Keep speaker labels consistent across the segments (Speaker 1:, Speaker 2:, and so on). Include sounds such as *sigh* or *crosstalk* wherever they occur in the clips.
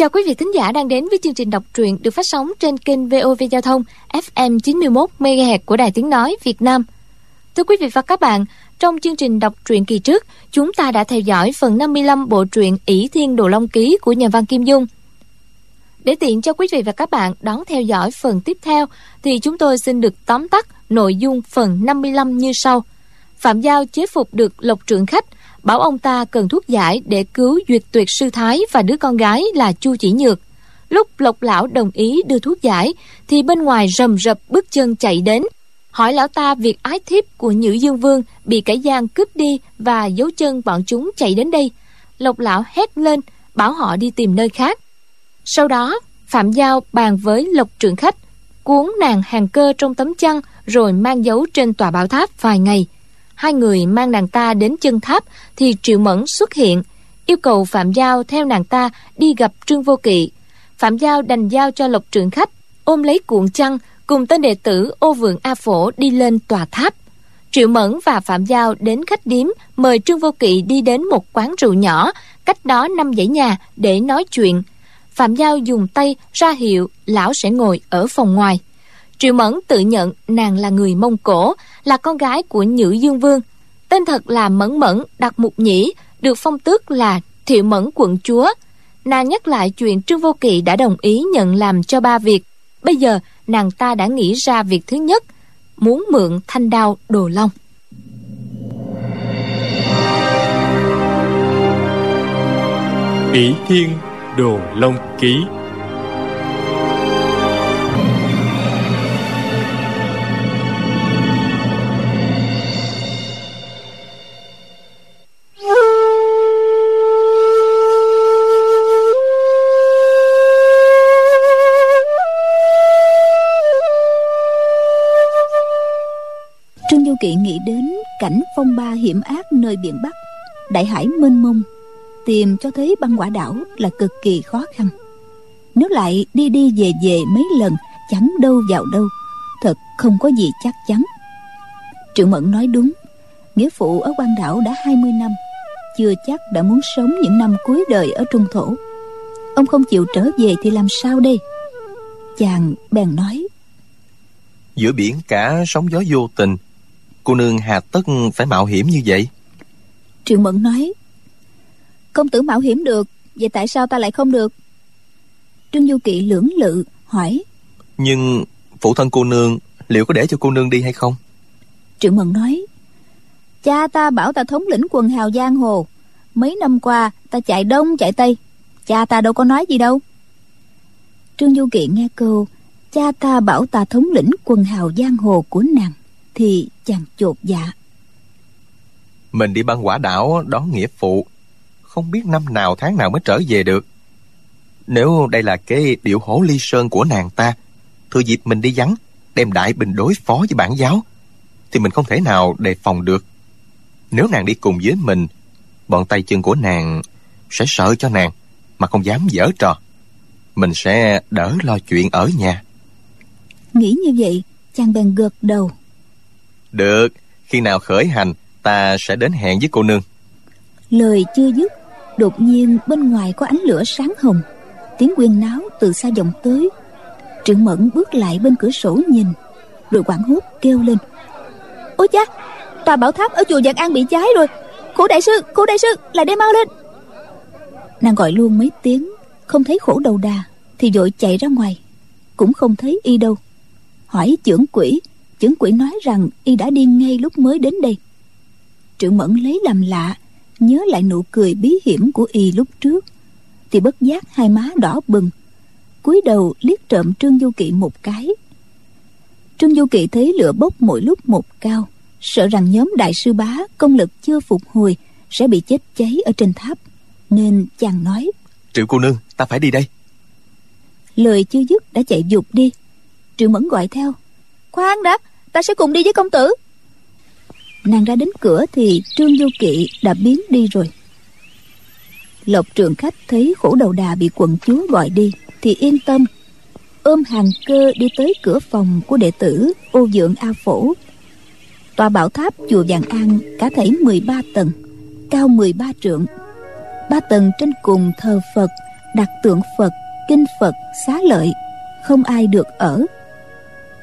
Speaker 1: Chào quý vị thính giả đang đến với chương trình đọc truyện được phát sóng trên kênh VOV Giao thông FM 91 MHz của Đài Tiếng nói Việt Nam. Thưa quý vị và các bạn, trong chương trình đọc truyện kỳ trước, chúng ta đã theo dõi phần 55 bộ truyện ỷ Thiên Đồ Long Ký của nhà văn Kim Dung. Để tiện cho quý vị và các bạn đón theo dõi phần tiếp theo thì chúng tôi xin được tóm tắt nội dung phần 55 như sau. Phạm Giao chế phục được Lộc Trượng Khách, bảo ông ta cần thuốc giải để cứu duyệt tuyệt sư thái và đứa con gái là Chu Chỉ Nhược. Lúc Lộc Lão đồng ý đưa thuốc giải, thì bên ngoài rầm rập bước chân chạy đến, hỏi lão ta việc ái thiếp của Nhữ Dương Vương bị kẻ gian cướp đi và dấu chân bọn chúng chạy đến đây. Lộc Lão hét lên, bảo họ đi tìm nơi khác. Sau đó, Phạm Giao bàn với Lộc Trưởng Khách, cuốn nàng hàng cơ trong tấm chăn rồi mang dấu trên tòa bảo tháp vài ngày. Hai người mang nàng ta đến chân tháp thì Triệu Mẫn xuất hiện, yêu cầu Phạm Giao theo nàng ta đi gặp Trương Vô Kỵ. Phạm Giao đành giao cho Lộc Trưởng Khách, ôm lấy cuộn chăn cùng tên đệ tử ô vượng A Phổ đi lên tòa tháp. Triệu Mẫn và Phạm Giao đến khách điếm mời Trương Vô Kỵ đi đến một quán rượu nhỏ, cách đó năm dãy nhà để nói chuyện. Phạm Giao dùng tay ra hiệu lão sẽ ngồi ở phòng ngoài. Triệu Mẫn tự nhận nàng là người Mông Cổ, là con gái của Nhữ Dương Vương. Tên thật là Mẫn Mẫn đặc mục nhĩ, được phong tước là Thiệu Mẫn quận chúa. Nàng nhắc lại chuyện Trương Vô Kỵ đã đồng ý nhận làm cho ba việc. Bây giờ nàng ta đã nghĩ ra việc thứ nhất, muốn mượn thanh đao đồ long.
Speaker 2: ỷ thiên đồ long ký
Speaker 3: Kỵ nghĩ đến cảnh phong ba hiểm ác nơi biển Bắc. Đại hải mênh mông, Tìm cho thấy băng quả đảo là cực kỳ khó khăn. Nếu lại đi đi về về mấy lần, Chẳng đâu vào đâu, Thật không có gì chắc chắn. Triệu Mẫn nói đúng, Nghĩa phụ ở quan đảo đã 20 năm, Chưa chắc đã muốn sống những năm cuối đời ở Trung Thổ. Ông không chịu trở về thì làm sao đây? Chàng bèn nói,
Speaker 4: Giữa biển cả sóng gió vô tình Cô nương hà tất phải mạo hiểm như vậy?
Speaker 3: Triệu Mẫn nói Công tử mạo hiểm được Vậy tại sao ta lại không được? Trương Du Kỵ lưỡng lự hỏi
Speaker 4: Nhưng phụ thân cô nương Liệu có để cho cô nương đi hay không?
Speaker 3: Triệu Mẫn nói Cha ta bảo ta thống lĩnh quần hào giang hồ. Mấy năm qua ta chạy đông chạy tây. Cha ta đâu có nói gì đâu. Trương Du Kỵ nghe câu Cha ta bảo ta thống lĩnh quần hào giang hồ của nàng Thì chàng chột dạ.
Speaker 4: Mình đi băng quả đảo đón nghĩa phụ. Không biết năm nào tháng nào mới trở về được. Nếu đây là cái điệu hổ ly sơn của nàng ta Thừa dịp mình đi vắng Đem đại bình đối phó với bản giáo Thì mình không thể nào đề phòng được. Nếu nàng đi cùng với mình Bọn tay chân của nàng Sẽ sợ cho nàng Mà không dám dở trò. Mình sẽ đỡ lo chuyện ở nhà.
Speaker 3: Nghĩ như vậy chàng bèn gật đầu
Speaker 4: được Khi nào khởi hành Ta sẽ đến hẹn với cô nương.
Speaker 3: Lời chưa dứt Đột nhiên bên ngoài có ánh lửa sáng hồng. Tiếng quyên náo từ xa vọng tới. Trương Mẫn bước lại bên cửa sổ nhìn Rồi quảng hốt kêu lên. Ôi cha Tòa bảo tháp ở chùa Vạn An bị cháy rồi. Khổ đại sư, khổ đại sư, lại đây mau lên. Nàng gọi luôn mấy tiếng Không thấy khổ đầu đà Thì vội chạy ra ngoài. Cũng không thấy y đâu. Hỏi trưởng quỷ Trưởng quỷ nói rằng y đã đi ngay lúc mới đến đây. Trưởng Mẫn lấy làm lạ Nhớ lại nụ cười bí hiểm của y lúc trước Thì bất giác hai má đỏ bừng. Cúi đầu liếc trộm Trương Du Kỵ một cái. Trương Du Kỵ thấy lửa bốc mỗi lúc một cao Sợ rằng nhóm đại sư bá công lực chưa phục hồi Sẽ bị chết cháy ở trên tháp Nên chàng nói
Speaker 4: Triệu cô nương ta phải đi đây.
Speaker 3: Lời chưa dứt đã chạy dục đi. Triệu Mẫn gọi theo Khoan đã ta sẽ cùng đi với công tử. Nàng ra đến cửa thì Trương Du Kỵ đã biến đi rồi. Lộc trường khách thấy khổ đầu đà bị quận chúa gọi đi Thì yên tâm. Ôm hàng cơ đi tới cửa phòng của đệ tử ô dượng A Phổ. Tòa bảo tháp chùa Vàng An cả thảy 13 tầng, Cao 13 trượng. Ba tầng trên cùng thờ Phật, đặt tượng phật, kinh phật, xá lợi, không ai được ở.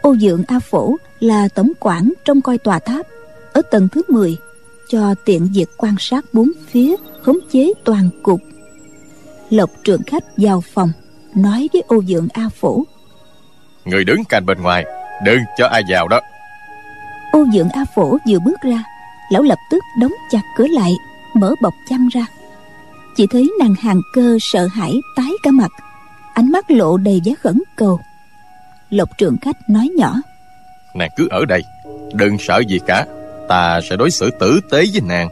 Speaker 3: Ô dượng a phổ là tổng quản trong coi tòa tháp ở tầng thứ 10 cho tiện việc quan sát bốn phía khống chế toàn cục. Lộc trưởng khách vào phòng nói với ô dượng a phổ.
Speaker 5: Người đứng cạnh bên ngoài đừng cho ai vào đó.
Speaker 3: Ô dượng a phổ vừa bước ra lão lập tức đóng chặt cửa lại mở bọc chăn ra. Chỉ thấy nàng hàng cơ sợ hãi tái cả mặt ánh mắt lộ đầy vẻ khẩn cầu. Lộc trưởng khách nói nhỏ
Speaker 5: nàng cứ ở đây. Đừng sợ gì cả, ta sẽ đối xử tử tế với nàng.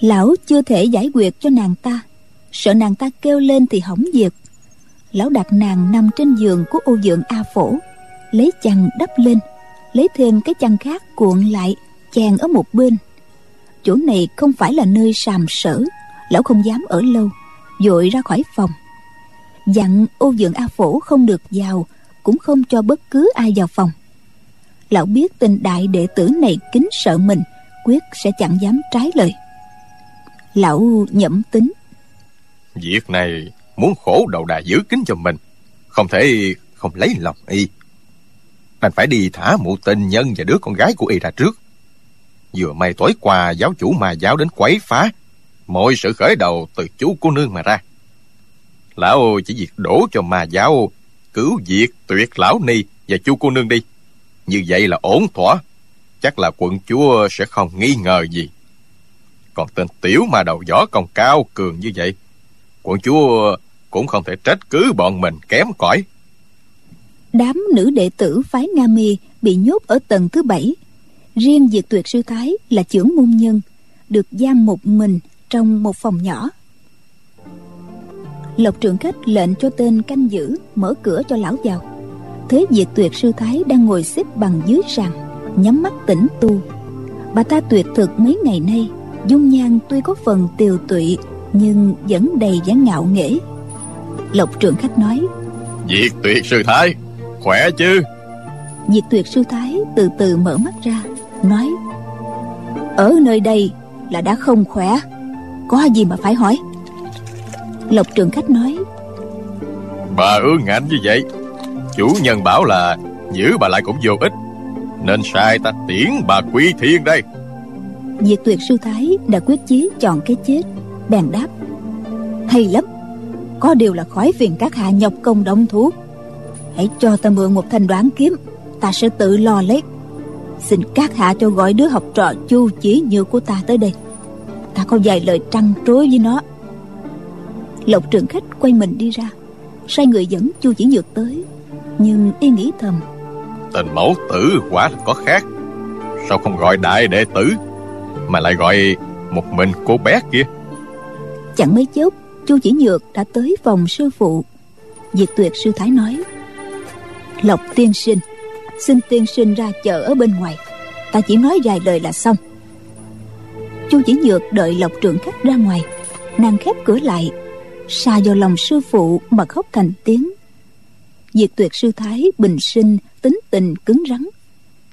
Speaker 3: Lão chưa thể giải quyết cho nàng ta. Sợ nàng ta kêu lên thì hỏng việc. Lão đặt nàng nằm trên giường của ô dượng a phổ, lấy chăn đắp lên, lấy thêm cái chăn khác cuộn lại, chèn ở một bên. Chỗ này không phải là nơi sàm sở lão không dám ở lâu vội ra khỏi phòng. Dặn ô dượng a phổ không được vào cũng không cho bất cứ ai vào phòng. Lão biết tình đại đệ tử này kính sợ mình, quyết sẽ chẳng dám trái lời. Lão nhẩm tính.
Speaker 5: Việc này muốn khổ đầu đà giữ kín cho mình, không thể không lấy lòng y. Đành phải đi thả mụ tình nhân và đứa con gái của y ra trước. Vừa may tối qua giáo chủ mà giáo đến quấy phá, mọi sự khởi đầu từ chú cô nương mà ra. Lão chỉ việc đổ cho mà giáo cứu diệt tuyệt lão ni và chu cô nương đi. Như vậy là ổn thỏa. Chắc là quận chúa sẽ không nghi ngờ gì. Còn tên tiểu mà đầu võ còn cao cường như vậy, quận chúa cũng không thể trách cứ bọn mình kém cỏi.
Speaker 3: Đám nữ đệ tử phái nga mi bị nhốt ở tầng thứ bảy. Riêng diệt tuyệt sư thái là trưởng môn nhân, được giam một mình trong một phòng nhỏ lộc trưởng khách lệnh cho tên canh giữ mở cửa cho lão vào thế diệt tuyệt sư thái đang ngồi xếp bằng dưới sàn nhắm mắt tĩnh tu. Bà ta tuyệt thực mấy ngày nay dung nhan tuy có phần tiều tụy nhưng vẫn đầy vẻ ngạo nghễ. Lộc trưởng khách nói
Speaker 5: diệt tuyệt sư thái khỏe chứ?
Speaker 3: Diệt tuyệt sư thái từ từ mở mắt ra nói ở nơi đây là đã không khỏe. Có gì mà phải hỏi lộc trường khách nói.
Speaker 5: Bà ương ngạnh như vậy. Chủ nhân bảo là giữ bà lại cũng vô ích. Nên sai ta tiễn bà quy thiên đây.
Speaker 3: Diệt tuyệt sư thái đã quyết chí chọn cái chết. Bèn đáp. Hay lắm. Có điều là khỏi phiền các hạ nhọc công động thú. Hãy cho ta mượn một thanh đoán kiếm. Ta sẽ tự lo lấy xin các hạ cho gọi đứa học trò chu chỉ như của ta tới đây. Ta có vài lời trăn trối với nó lộc trưởng khách quay mình đi ra. Sai người dẫn chu chỉ nhược tới nhưng y nghĩ thầm
Speaker 5: tình mẫu tử quả là có khác. Sao không gọi đại đệ tử mà lại gọi một mình cô bé kia?
Speaker 3: Chẳng mấy chốc chu chỉ nhược đã tới phòng sư phụ. Diệt tuyệt sư thái nói lộc tiên sinh xin tiên sinh ra chờ ở bên ngoài. Ta chỉ nói vài lời là xong. Chu chỉ nhược đợi lộc trưởng khách ra ngoài. Nàng khép cửa lại xa vào lòng sư phụ mà khóc thành tiếng. Diệt tuyệt sư thái bình sinh, tính tình cứng rắn.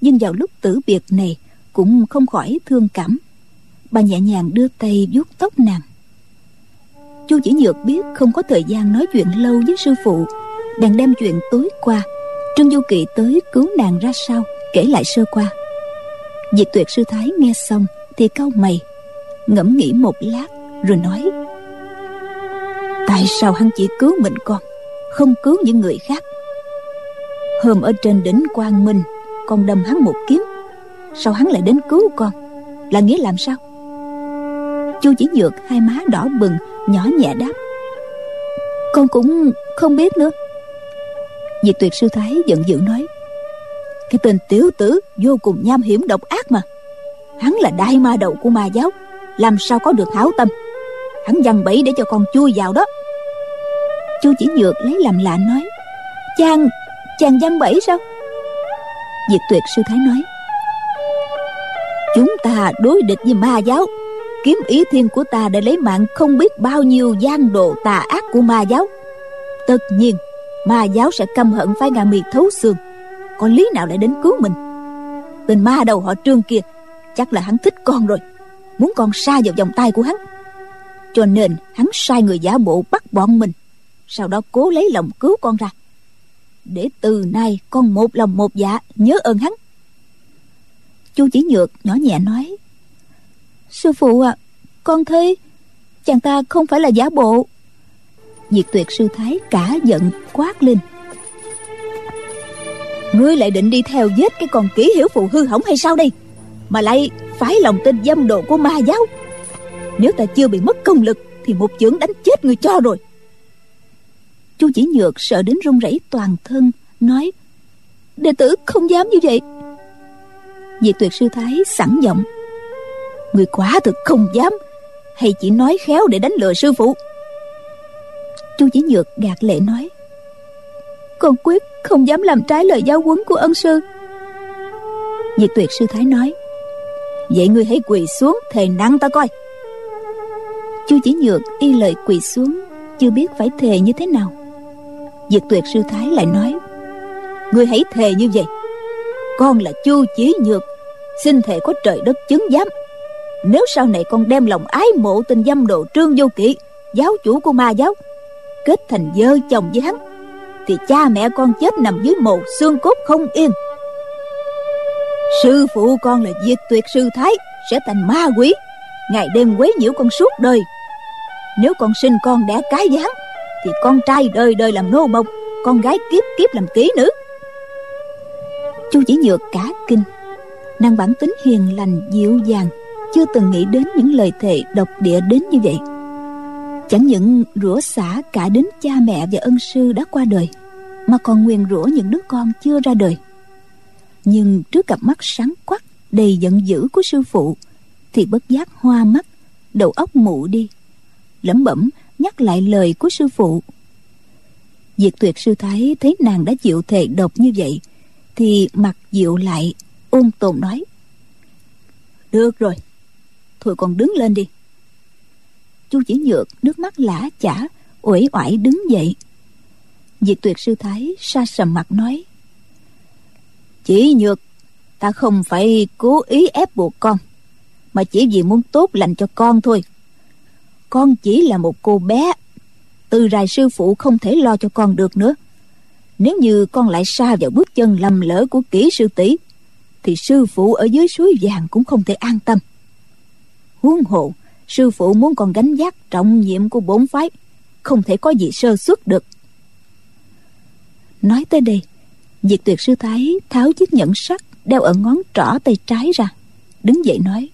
Speaker 3: Nhưng vào lúc tử biệt này, cũng không khỏi thương cảm. Bà nhẹ nhàng đưa tay vuốt tóc nàng. Chu chỉ nhược biết không có thời gian nói chuyện lâu với sư phụ bèn đem chuyện tối qua, trương du kỵ tới cứu nàng ra sao, kể lại sơ qua. Diệt tuyệt sư thái nghe xong thì cau mày, ngẫm nghĩ một lát rồi nói tại sao hắn chỉ cứu mình con, không cứu những người khác? Hôm ở trên đỉnh quang minh, con đâm hắn một kiếm. Sao hắn lại đến cứu con? Là nghĩa làm sao? Chu chỉ nhược hai má đỏ bừng, nhỏ nhẹ đáp. Con cũng không biết nữa. Diệt tuyệt sư thái giận dữ nói. Cái tên tiểu tử vô cùng nham hiểm độc ác mà. Hắn là đại ma đầu của ma giáo, làm sao có được hảo tâm? Hắn dằn bẫy để cho con chui vào đó chu chỉ nhược lấy làm lạ nói, chàng chàng dằn bẫy sao? Diệt tuyệt sư thái nói, chúng ta đối địch với ma giáo. Kiếm ý thiên của ta để lấy mạng không biết bao nhiêu gian đồ tà ác của ma giáo. Tất nhiên, ma giáo sẽ căm hận phái ngà mì thấu xương. Có lý nào lại đến cứu mình? Tên ma đầu họ trương kia, chắc là hắn thích con rồi, muốn con xa vào vòng tay của hắn. Cho nên hắn sai người giả bộ bắt bọn mình sau đó cố lấy lòng cứu con ra. Để từ nay con một lòng một dạ nhớ ơn hắn. Chu chỉ nhược nhỏ nhẹ nói, sư phụ à con thấy chàng ta không phải là giả bộ. Diệt tuyệt sư thái cả giận quát lên, ngươi lại định đi theo giết cái con kỹ hiểu phụ hư hỏng hay sao đây? Mà lại phải lòng tin dâm độ của ma giáo. Nếu ta chưa bị mất công lực thì một chưởng đánh chết người cho rồi chu chỉ nhược sợ đến run rẩy toàn thân, nói, đệ tử không dám như vậy. Diệt tuyệt sư thái sẵn giọng, người quả thực không dám, hay chỉ nói khéo để đánh lừa sư phụ. Chu chỉ nhược gạt lệ nói, con quyết không dám làm trái lời giáo huấn của ân sư. Diệt tuyệt sư thái nói, vậy ngươi hãy quỳ xuống, thề năng ta coi. Chu chỉ nhược y lời quỳ xuống, chưa biết phải thề như thế nào diệt tuyệt sư thái lại nói, ngươi hãy thề như vậy. Con là chu chỉ nhược, xin thề có trời đất chứng giám. Nếu sau này con đem lòng ái mộ tình dâm độ trương vô kỵ, giáo chủ của ma giáo, kết thành vợ chồng với hắn, thì cha mẹ con chết nằm dưới mồ xương cốt không yên. Sư phụ con là diệt tuyệt sư thái, sẽ thành ma quỷ. Ngày đêm quấy nhiễu con suốt đời. Nếu con sinh con đẻ cái với hắn thì con trai đời đời làm nô bộc con gái kiếp kiếp làm kỹ nữ. Chu chỉ nhược cả kinh. Nàng bản tính hiền lành, dịu dàng, chưa từng nghĩ đến những lời thề độc địa đến như vậy. Chẳng những rủa xả cả đến cha mẹ và ân sư đã qua đời, mà còn nguyền rủa những đứa con chưa ra đời. Nhưng trước cặp mắt sáng quắc, đầy giận dữ của sư phụ, thì bất giác hoa mắt, đầu óc mụ đi. Lẩm bẩm nhắc lại lời của sư phụ. Diệt tuyệt sư thái thấy nàng đã chịu thề độc như vậy, thì mặt dịu lại, ôn tồn nói. Được rồi, thôi còn đứng lên đi. Chu chỉ nhược nước mắt lã chả, uể oải đứng dậy. Diệt tuyệt sư thái sa sầm mặt nói. Chỉ nhược, ta không phải cố ý ép buộc con, mà chỉ vì muốn tốt lành cho con thôi con chỉ là một cô bé. Từ rài sư phụ không thể lo cho con được nữa. Nếu như con lại xa vào bước chân lầm lỡ của kỹ sư tỷ, thì sư phụ ở dưới suối vàng cũng không thể an tâm. Huống hộ sư phụ muốn con gánh vác trọng nhiệm của bốn phái, không thể có gì sơ suất được. Nói tới đây, diệt tuyệt sư thái tháo chiếc nhẫn sắt, đeo ở ngón trỏ tay trái ra, đứng dậy nói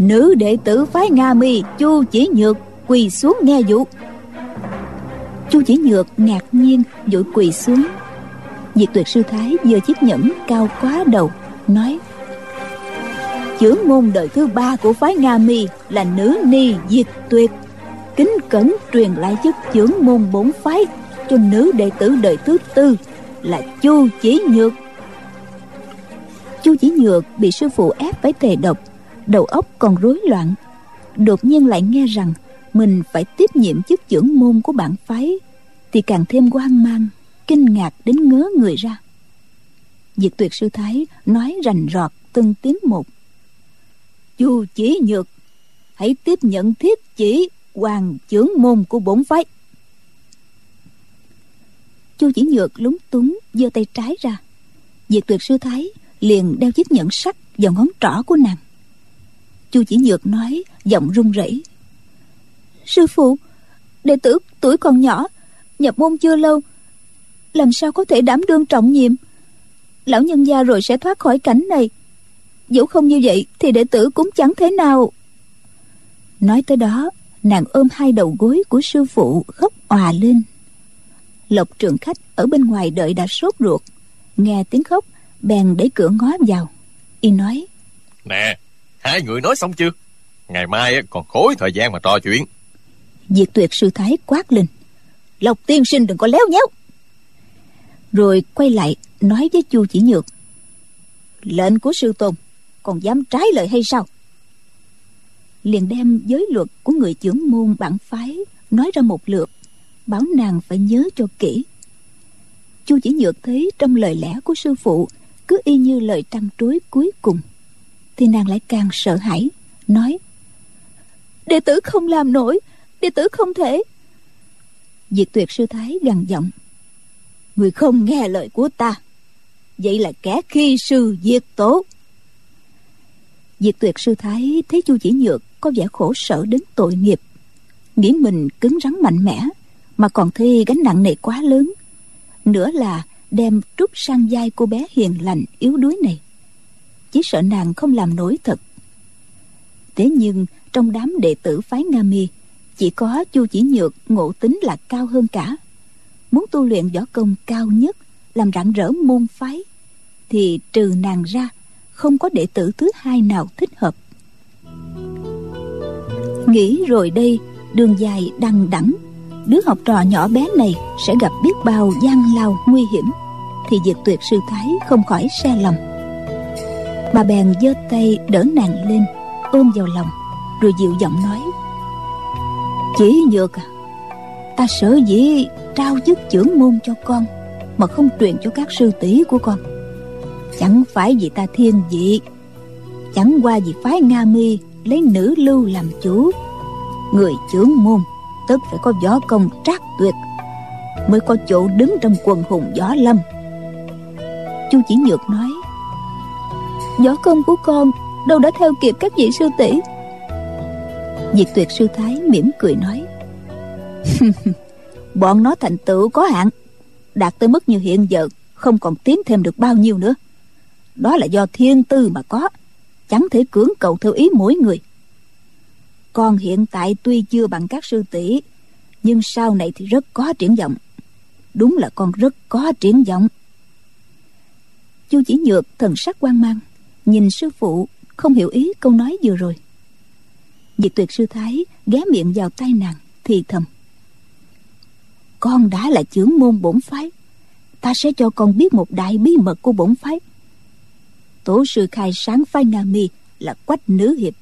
Speaker 3: nữ đệ tử phái nga mi, chu chỉ nhược, quỳ xuống nghe dụ chu chỉ nhược ngạc nhiên, vội quỳ xuống. Diệt tuyệt sư thái giơ chiếc nhẫn cao quá đầu, nói trưởng môn đời thứ ba của phái nga mi là nữ ni diệt tuyệt. Kính cẩn truyền lại chức trưởng môn bốn phái cho nữ đệ tử đời thứ tư là chu chỉ nhược. Chu chỉ nhược bị sư phụ ép phải thề độc đầu óc còn rối loạn. Đột nhiên lại nghe rằng mình phải tiếp nhiệm chức trưởng môn của bản phái, thì càng thêm hoang mang, kinh ngạc đến ngớ người ra. Diệt tuyệt sư thái nói rành rọt từng tiếng một. Chu chỉ nhược, hãy tiếp nhận thiết chỉ hoàng trưởng môn của bổn phái. Chu chỉ nhược lúng túng giơ tay trái ra. Diệt tuyệt sư thái liền đeo chiếc nhẫn sắt vào ngón trỏ của nàng chu chỉ nhược nói, giọng run rẩy. Sư phụ, đệ tử tuổi còn nhỏ, nhập môn chưa lâu, làm sao có thể đảm đương trọng nhiệm? Lão nhân gia rồi sẽ thoát khỏi cảnh này. Dẫu không như vậy thì đệ tử cũng chẳng thế nào. Nói tới đó, nàng ôm hai đầu gối của sư phụ khóc òa lên. Lộc trường khách ở bên ngoài đợi đã sốt ruột. Nghe tiếng khóc, bèn đẩy cửa ngó vào. Y nói,
Speaker 4: nè hai người nói xong chưa? Ngày mai còn khối thời gian mà trò chuyện.
Speaker 3: Diệt tuyệt sư thái quát lên. Lộc tiên sinh đừng có léo nhéo. Rồi quay lại nói với chu chỉ nhược. Lệnh của sư tôn, còn dám trái lời hay sao? Liền đem giới luật của người trưởng môn bản phái nói ra một lượt, bảo nàng phải nhớ cho kỹ. Chu chỉ nhược thấy trong lời lẽ của sư phụ cứ y như lời trăng trối cuối cùng thì nàng lại càng sợ hãi, nói, đệ tử không làm nổi, đệ tử không thể. Diệt tuyệt sư thái gằn giọng, người không nghe lời của ta, vậy là kẻ khi sư diệt tổ diệt tuyệt sư thái thấy chu chỉ nhược có vẻ khổ sở đến tội nghiệp, nghĩ mình cứng rắn mạnh mẽ, mà còn thi gánh nặng này quá lớn, nữa là đem trút sang vai cô bé hiền lành, yếu đuối này chỉ sợ nàng không làm nổi thật. Thế nhưng, trong đám đệ tử phái nga mi, chỉ có chu chỉ nhược ngộ tính là cao hơn cả. Muốn tu luyện võ công cao nhất, làm rạng rỡ môn phái, thì trừ nàng ra, không có đệ tử thứ hai nào thích hợp. Nghĩ rồi đây, đường dài đằng đẵng, đứa học trò nhỏ bé này sẽ gặp biết bao gian lao nguy hiểm, thì diệt tuyệt sư thái không khỏi xe lòng bà bèn giơ tay đỡ nàng lên, ôm vào lòng, rồi dịu giọng nói. Chỉ nhược à ta sợ dĩ trao chức trưởng môn cho con, mà không truyền cho các sư tỷ của con. Chẳng phải vì ta thiên vị, chẳng qua vì phái nga mi lấy nữ lưu làm chủ. Người trưởng môn tất phải có võ công trác tuyệt, mới có chỗ đứng trong quần hùng võ lâm. Chu chỉ nhược nói võ công của con, đâu đã theo kịp các vị sư tỷ. Diệt tuyệt sư thái mỉm cười nói, *laughs* bọn nó thành tựu có hạn, đạt tới mức như hiện giờ, không còn tiến thêm được bao nhiêu nữa. Đó là do thiên tư mà có, chẳng thể cưỡng cầu theo ý mỗi người. Con hiện tại tuy chưa bằng các sư tỷ, nhưng sau này thì rất có triển vọng. Đúng là con rất có triển vọng. Chu chỉ nhược thần sắc quan mang nhìn sư phụ, không hiểu ý câu nói vừa rồi. Diệt tuyệt sư thái ghé miệng vào tay nàng, thì thầm. Con đã là trưởng môn bổn phái, ta sẽ cho con biết một đại bí mật của bổn phái. Tổ sư khai sáng phái nga mi là quách nữ hiệp,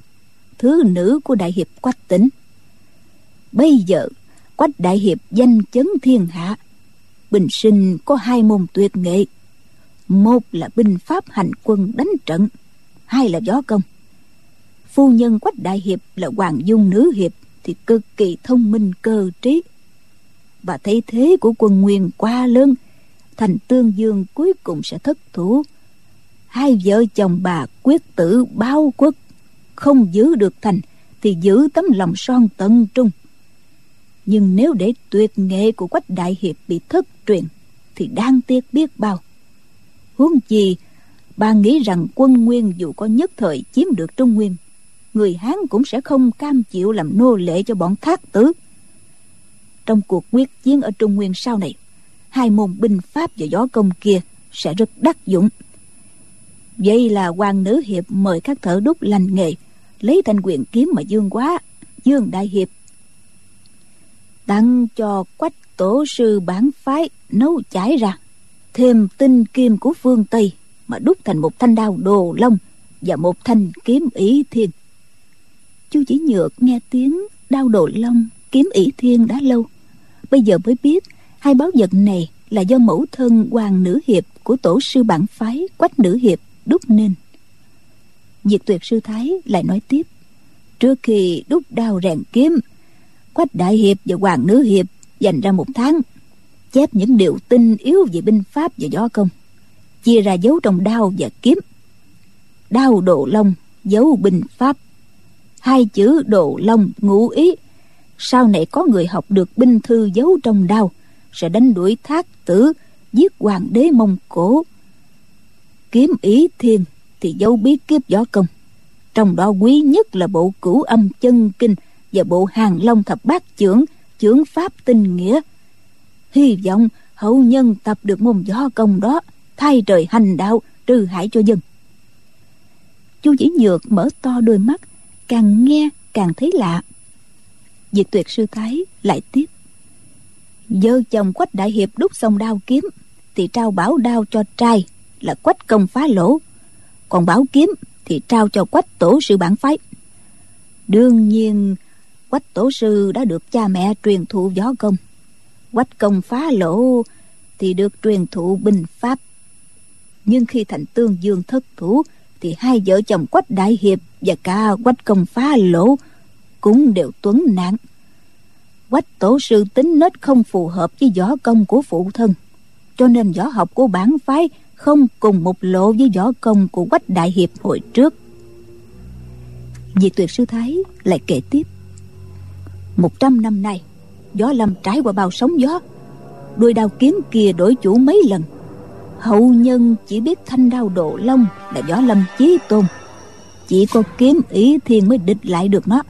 Speaker 3: thứ nữ của đại hiệp quách tỉnh bây giờ, quách đại hiệp danh chấn thiên hạ, bình sinh có hai môn tuyệt nghệ một là binh pháp hành quân đánh trận, hai là võ công. Phu nhân quách đại hiệp là hoàng dung nữ hiệp thì cực kỳ thông minh cơ trí. Và thấy thế của quân nguyên quá lớn, thành tương dương cuối cùng sẽ thất thủ. Hai vợ chồng bà quyết tử bao quốc, không giữ được thành thì giữ tấm lòng son tận trung. Nhưng nếu để tuyệt nghệ của quách đại hiệp bị thất truyền thì đang tiếc biết bao huống chi bà nghĩ rằng quân nguyên dù có nhất thời chiếm được trung nguyên, người hán cũng sẽ không cam chịu làm nô lệ cho bọn thác tử trong cuộc quyết chiến ở trung nguyên sau này, hai môn binh pháp và võ công kia sẽ rất đắc dụng. Vậy là quan nữ hiệp mời các thợ đúc lành nghề, lấy thanh quyền kiếm mà dương quá, dương đại hiệp. Tặng cho quách tổ sư bản phái nấu chải ra thêm tinh kim của phương tây mà đúc thành một thanh đao đồ long và một thanh kiếm ý thiên. Chu chỉ nhược nghe tiếng đao đồ long, kiếm ý thiên đã lâu. Bây giờ mới biết hai báo vật này là do mẫu thân hoàng nữ hiệp của tổ sư bản phái quách nữ hiệp đúc nên. Diệt tuyệt sư thái lại nói tiếp, trước khi đúc đao rèn kiếm, quách đại hiệp và hoàng nữ hiệp dành ra một tháng chép những điều tinh yếu về binh pháp và võ công, chia ra dấu trong đao và kiếm. Đao độ long, dấu binh pháp. Hai chữ đồ long ngụ ý, sau này có người học được binh thư giấu trong đao, sẽ đánh đuổi thác tử, giết hoàng đế mông cổ. Kiếm ý thiên thì dấu bí kiếp võ công, trong đó quý nhất là bộ cửu âm chân kinh và bộ hàng long thập bát chưởng chưởng pháp tinh nghĩa hy vọng hậu nhân tập được môn võ công đó, thay trời hành đạo, trừ hại cho dân. Chu chỉ nhược mở to đôi mắt, càng nghe càng thấy lạ. Diệt tuyệt sư thái lại tiếp. Vợ chồng quách đại hiệp đúc xong đao kiếm, thì trao bảo đao cho trai, là quách công phá lỗ. Còn bảo kiếm thì trao cho quách tổ sư bản phái. Đương nhiên, quách tổ sư đã được cha mẹ truyền thụ võ công quách công phá lỗ, thì được truyền thụ binh pháp. Nhưng khi thành tương dương thất thủ, thì hai vợ chồng quách đại hiệp và cả quách công phá lỗ cũng đều tuấn nạn. Quách tổ sư tính nết không phù hợp với võ công của phụ thân, cho nên võ học của bản phái không cùng một lộ với võ công của quách đại hiệp hồi trước. Diệt tuyệt sư thái lại kể tiếp. Một trăm năm nay gió lâm trải qua bao sóng gió. Đuôi đao kiếm kia đổi chủ mấy lần. Hậu nhân chỉ biết thanh đao độ long là võ lâm chí tôn. Chỉ có kiếm ý thiên mới địch lại được nó.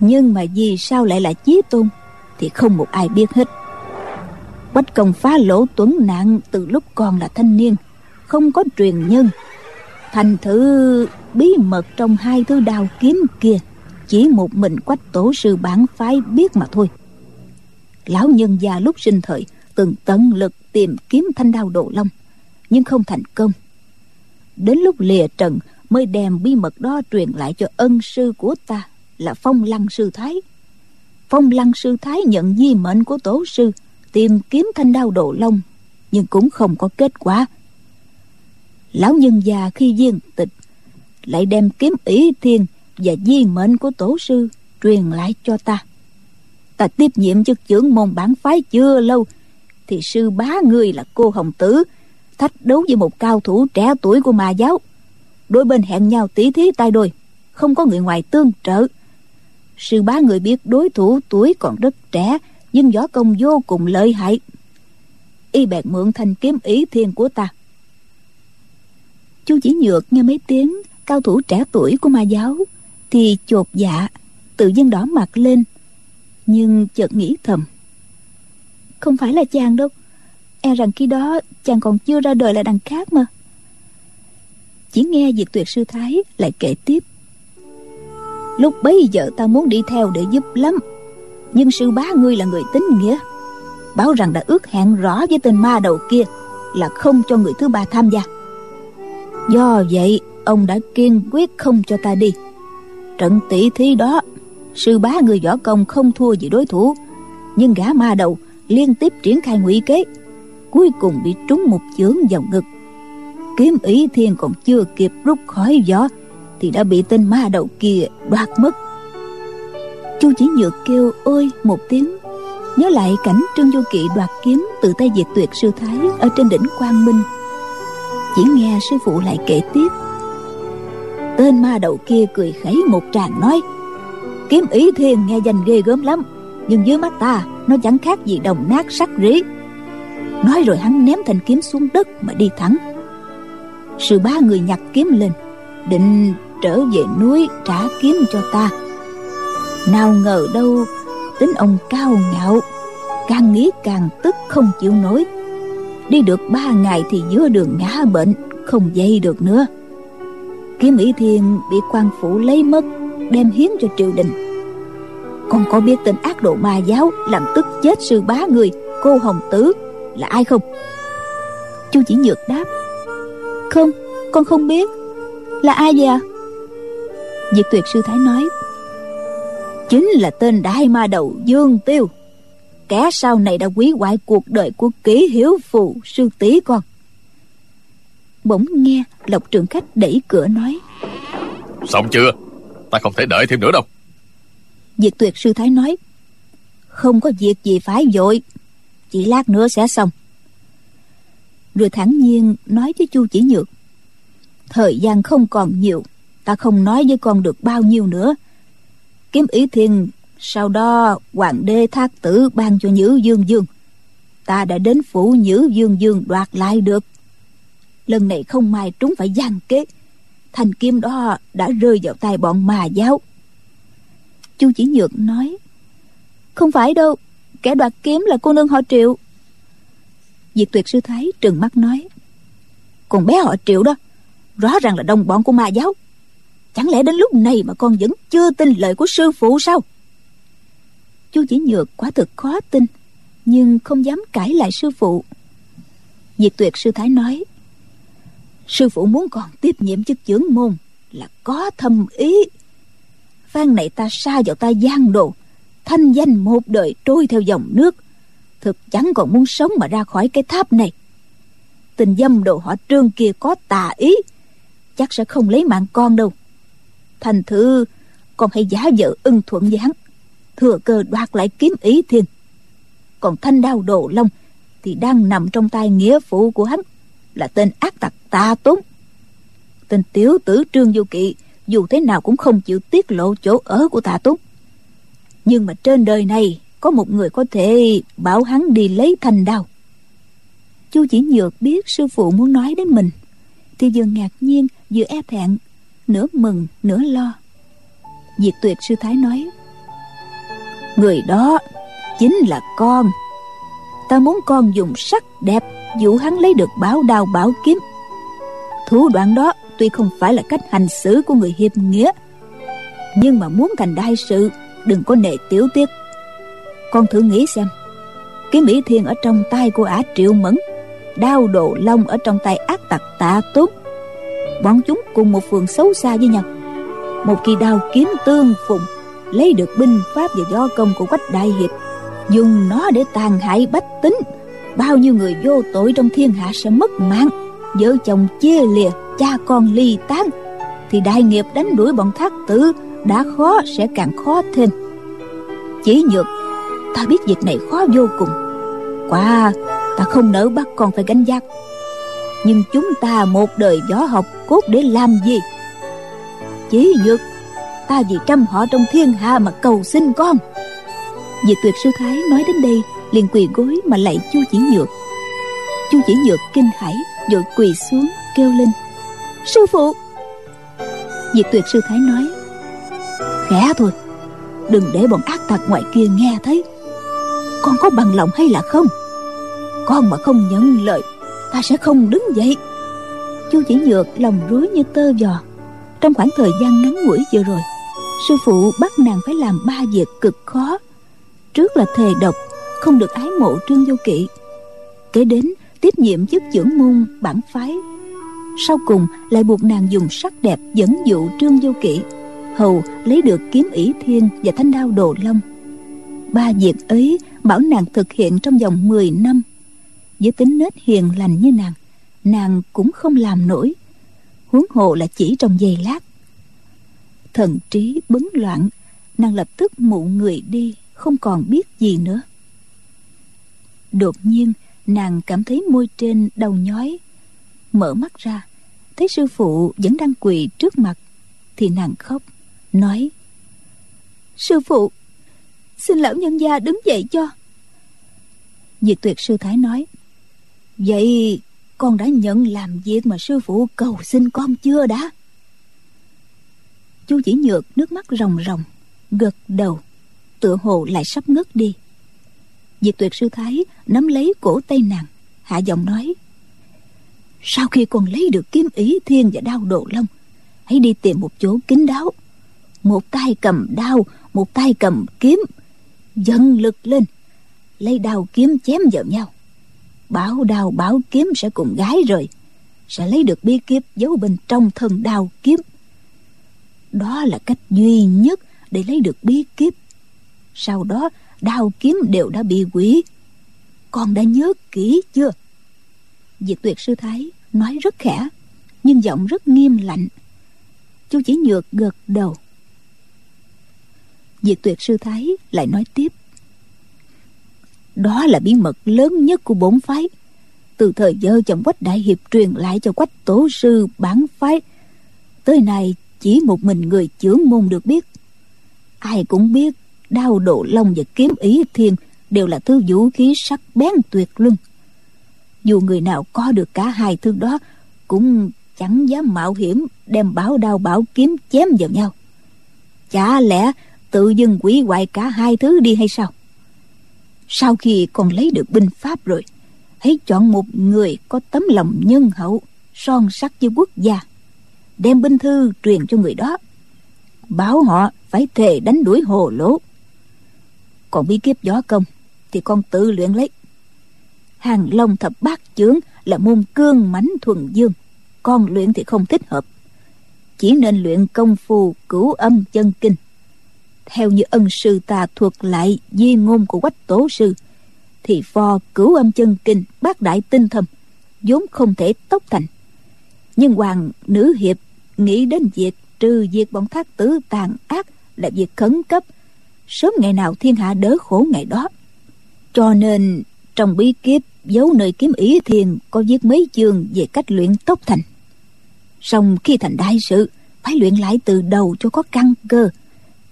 Speaker 3: Nhưng mà vì sao lại là chí tôn thì không một ai biết hết. Quách công phá lỗ tuấn nạn từ lúc còn là thanh niên, không có truyền nhân. Thành thử bí mật trong hai thứ đao kiếm kia, chỉ một mình quách tổ sư bản phái biết mà thôi lão nhân già lúc sinh thời từng tận lực tìm kiếm thanh đao độ long, nhưng không thành công. Đến lúc lìa trần mới đem bí mật đó truyền lại cho ân sư của ta là phong lăng sư thái. Phong lăng sư thái nhận di mệnh của tổ sư, tìm kiếm thanh đao độ long, nhưng cũng không có kết quả. Lão nhân già khi viên tịch lại đem kiếm ý thiên và di mệnh của tổ sư truyền lại cho ta ta tiếp nhiệm chức trưởng môn bản phái chưa lâu, thì sư bá người là cô hồng tử, thách đấu với một cao thủ trẻ tuổi của mà giáo. Đôi bên hẹn nhau tỉ thí tay đôi, không có người ngoài tương trợ. Sư bá người biết đối thủ tuổi còn rất trẻ, nhưng võ công vô cùng lợi hại. Y bèn mượn thanh kiếm ý thiên của ta. Chú chỉ nhược nghe mấy tiếng, cao thủ trẻ tuổi của ma giáo, thì chột dạ tự dưng đỏ mặt lên nhưng chợt nghĩ thầm. Không phải là chàng đâu. E rằng khi đó chàng còn chưa ra đời là đằng khác mà. Chỉ nghe diệt tuyệt sư thái lại kể tiếp. Lúc bấy giờ ta muốn đi theo để giúp lắm. Nhưng sư bá ngươi là người tính nghĩa. Bảo rằng đã ước hẹn rõ với tên ma đầu kia là không cho người thứ ba tham gia. Do vậy, ông đã kiên quyết không cho ta đi. Trận tỷ thí đó sư bá người võ công không thua gì đối thủ. Nhưng gã ma đầu liên tiếp triển khai ngụy kế, cuối cùng bị trúng một chưởng vào ngực. Kiếm ý thiên còn chưa kịp rút khỏi vỏ thì đã bị tên ma đầu kia đoạt mất. Chu chỉ nhược kêu ôi một tiếng, nhớ lại cảnh trương du kỵ đoạt kiếm từ tay diệt tuyệt sư thái ở trên đỉnh quang minh. Chỉ nghe sư phụ lại kể tiếp. Tên ma đầu kia cười khẩy một tràng nói kiếm ý thiên nghe danh ghê gớm lắm, nhưng dưới mắt ta, nó chẳng khác gì đồng nát sắt rỉ nói rồi hắn ném thanh kiếm xuống đất mà đi thẳng. Sự ba người nhặt kiếm lên, định trở về núi trả kiếm cho ta. Nào ngờ đâu, tính ông cao ngạo, càng nghĩ càng tức không chịu nổi. Đi được ba ngày thì giữa đường ngã bệnh, không dây được nữa. Kiếm ý thiên bị quan phủ lấy mất đem hiến cho triều đình. Con có biết tên ác độ ma giáo làm tức chết sư bá người cô hồng tứ là ai không? Chu chỉ nhược đáp, không, con không biết. Là ai vậy à diệt tuyệt sư thái nói, chính là tên đại ma đầu dương tiêu. Kẻ sau này đã quý hoại cuộc đời của kỷ hiếu phù sư tỷ con. Bỗng nghe lộc trường khách đẩy cửa nói,
Speaker 5: xong chưa? Ta không thể đợi thêm nữa đâu.
Speaker 3: Diệt tuyệt sư thái nói, không có việc gì phải vội chỉ lát nữa sẽ xong. Rồi thản nhiên nói với chu chỉ nhược, thời gian không còn nhiều, ta không nói với con được bao nhiêu nữa. Kiếm ý thiên, sau đó hoàng đế thác tử ban cho nhữ dương dương. Ta đã đến phủ nhữ dương dương đoạt lại được. Lần này không may trúng phải gian kế thành kim đó đã rơi vào tay bọn mà giáo. Chu chỉ nhược nói, không phải đâu, kẻ đoạt kiếm là cô nương họ triệu. Diệt tuyệt sư thái trừng mắt nói còn bé họ triệu đó, rõ ràng là đồng bọn của ma giáo. Chẳng lẽ đến lúc này mà con vẫn chưa tin lời của sư phụ sao? Chu chỉ nhược quả thực khó tin, nhưng không dám cãi lại sư phụ. Diệt tuyệt sư thái nói sư phụ muốn còn tiếp nhiệm chức trưởng môn là có thâm ý. Phan này ta xa vào ta gian đồ, thanh danh một đời trôi theo dòng nước. Thực chẳng còn muốn sống mà ra khỏi cái tháp này. Tình dâm đồ họ trương kia có tà ý, chắc sẽ không lấy mạng con đâu. Thành thử, con hãy giả vợ ưng thuận với hắn, thừa cơ đoạt lại kiếm ý thiên. Còn thanh đao đồ long thì đang nằm trong tay nghĩa phụ của hắn là tên ác tặc ta tốn. Tên tiểu tử trương du kỵ, dù thế nào cũng không chịu tiết lộ chỗ ở của tạ túc nhưng mà trên đời này, có một người có thể bảo hắn đi lấy thành đao. Chu chỉ nhược biết sư phụ muốn nói đến mình, thì vừa ngạc nhiên, vừa e thẹn, nửa mừng, nửa lo. Diệt tuyệt sư thái nói, người đó chính là con. Ta muốn con dùng sắc đẹp dụ hắn lấy được báo đao bảo kiếm, thủ đoạn đó tuy không phải là cách hành xử của người hiệp nghĩa, nhưng mà muốn thành đại sự, đừng có nệ tiểu tiết. Con thử nghĩ xem kiếm mỹ thiên ở trong tay của ả triệu mẫn, đao độ long ở trong tay ác tặc tạ tốt bọn chúng cùng một phường xấu xa với nhau. Một kỳ đao kiếm tương phùng, lấy được binh pháp và do công của quách đại hiệp, dùng nó để tàn hại bách tính bao nhiêu người vô tội trong thiên hạ sẽ mất mạng. Vợ chồng chia lìa, cha con ly tán. Thì đại nghiệp đánh đuổi bọn thác tử, đã khó sẽ càng khó thêm. Chỉ nhược, ta biết việc này khó vô cùng. Quả, ta không nỡ bắt con phải gánh giác nhưng chúng ta một đời võ học, cốt để làm gì? Chỉ nhược, ta vì trăm họ trong thiên hạ mà cầu xin con. Vì tuyệt sư thái nói đến đây liền quỳ gối mà lạy chu chỉ nhược. Chu chỉ nhược kinh hãi vội quỳ xuống kêu lên, sư phụ! Diệt tuyệt sư thái nói, khẽ thôi, đừng để bọn ác tặc ngoài kia nghe thấy. Con có bằng lòng hay là không? Con mà không nhận lời, ta sẽ không đứng dậy. Chu chỉ nhược lòng rối như tơ giò trong khoảng thời gian ngắn ngủi vừa rồi, sư phụ bắt nàng phải làm ba việc cực khó. Trước là thề độc không được ái mộ trương vô kỵ. Kế đến, tiếp nhiệm chức trưởng môn bản phái. Sau cùng, lại buộc nàng dùng sắc đẹp dẫn dụ trương vô kỵ, hầu lấy được kiếm ỷ thiên và thanh đao đồ long. Ba việc ấy bảo nàng thực hiện trong vòng 10 năm. Với tính nết hiền lành như nàng nàng cũng không làm nổi. Huống hồ là chỉ trong giây lát. Thần trí bấn loạn, nàng lập tức mụ người đi, không còn biết gì nữa đột nhiên, nàng cảm thấy môi trên đau nhói. Mở mắt ra, thấy sư phụ vẫn đang quỳ trước mặt, thì nàng khóc, nói, sư phụ, xin lão nhân gia đứng dậy cho. Diệt tuyệt sư thái nói, vậy con đã nhận làm việc mà sư phụ cầu xin con chưa đã? Chu chỉ nhược nước mắt ròng ròng, gật đầu, tựa hồ lại sắp ngất đi diệt tuyệt sư thái nắm lấy cổ tay nàng, hạ giọng nói, sau khi con lấy được kiếm ý thiên và đao độ long, hãy đi tìm một chỗ kín đáo. Một tay cầm đao, một tay cầm kiếm dần lực lên, lấy đao kiếm chém vào nhau. Bảo đao bảo kiếm sẽ cùng gái rồi sẽ lấy được bí kíp giấu bên trong thân đao kiếm. Đó là cách duy nhất để lấy được bí kíp. Sau đó đao kiếm đều đã bị quỷ con đã nhớ kỹ chưa? Diệt tuyệt sư thái nói rất khẽ, nhưng giọng rất nghiêm lạnh. Chú chỉ nhược gật đầu. Diệt tuyệt sư thái lại nói tiếp. Đó là bí mật lớn nhất của bốn phái. Từ thời vợ chồng quách đại hiệp truyền lại cho quách tổ sư bản phái. Tới nay chỉ một mình người trưởng môn được biết. Ai cũng biết đao độ long và kiếm ý thiên đều là thứ vũ khí sắc bén tuyệt luân. Dù người nào có được cả hai thứ đó, cũng chẳng dám mạo hiểm đem bảo đao bảo kiếm chém vào nhau. Chả lẽ tự dưng quỷ hoại cả hai thứ đi hay sao? Sau khi con lấy được binh pháp rồi, hãy chọn một người có tấm lòng nhân hậu, son sắc với quốc gia, đem binh thư truyền cho người đó. Bảo họ phải thề đánh đuổi hồ lỗ còn bí kíp gió công, thì con tự luyện lấy. Hàng long thập bát chướng là môn cương mãnh thuần dương, con luyện thì không thích hợp. Chỉ nên luyện công phu cửu âm chân kinh. Theo như ân sư ta thuật lại di ngôn của quách tổ sư, thì phò cửu âm chân kinh bát đại tinh thâm, vốn không thể tốc thành. Nhưng hoàng nữ hiệp nghĩ đến việc trừ diệt bọn thác tử tàn ác là việc khẩn cấp sớm ngày nào thiên hạ đỡ khổ ngày đó. Cho nên, trong bí kíp dấu nơi kiếm ý thiền có viết mấy chương về cách luyện tốc thành. Song khi thành đại sự, phải luyện lại từ đầu cho có căn cơ.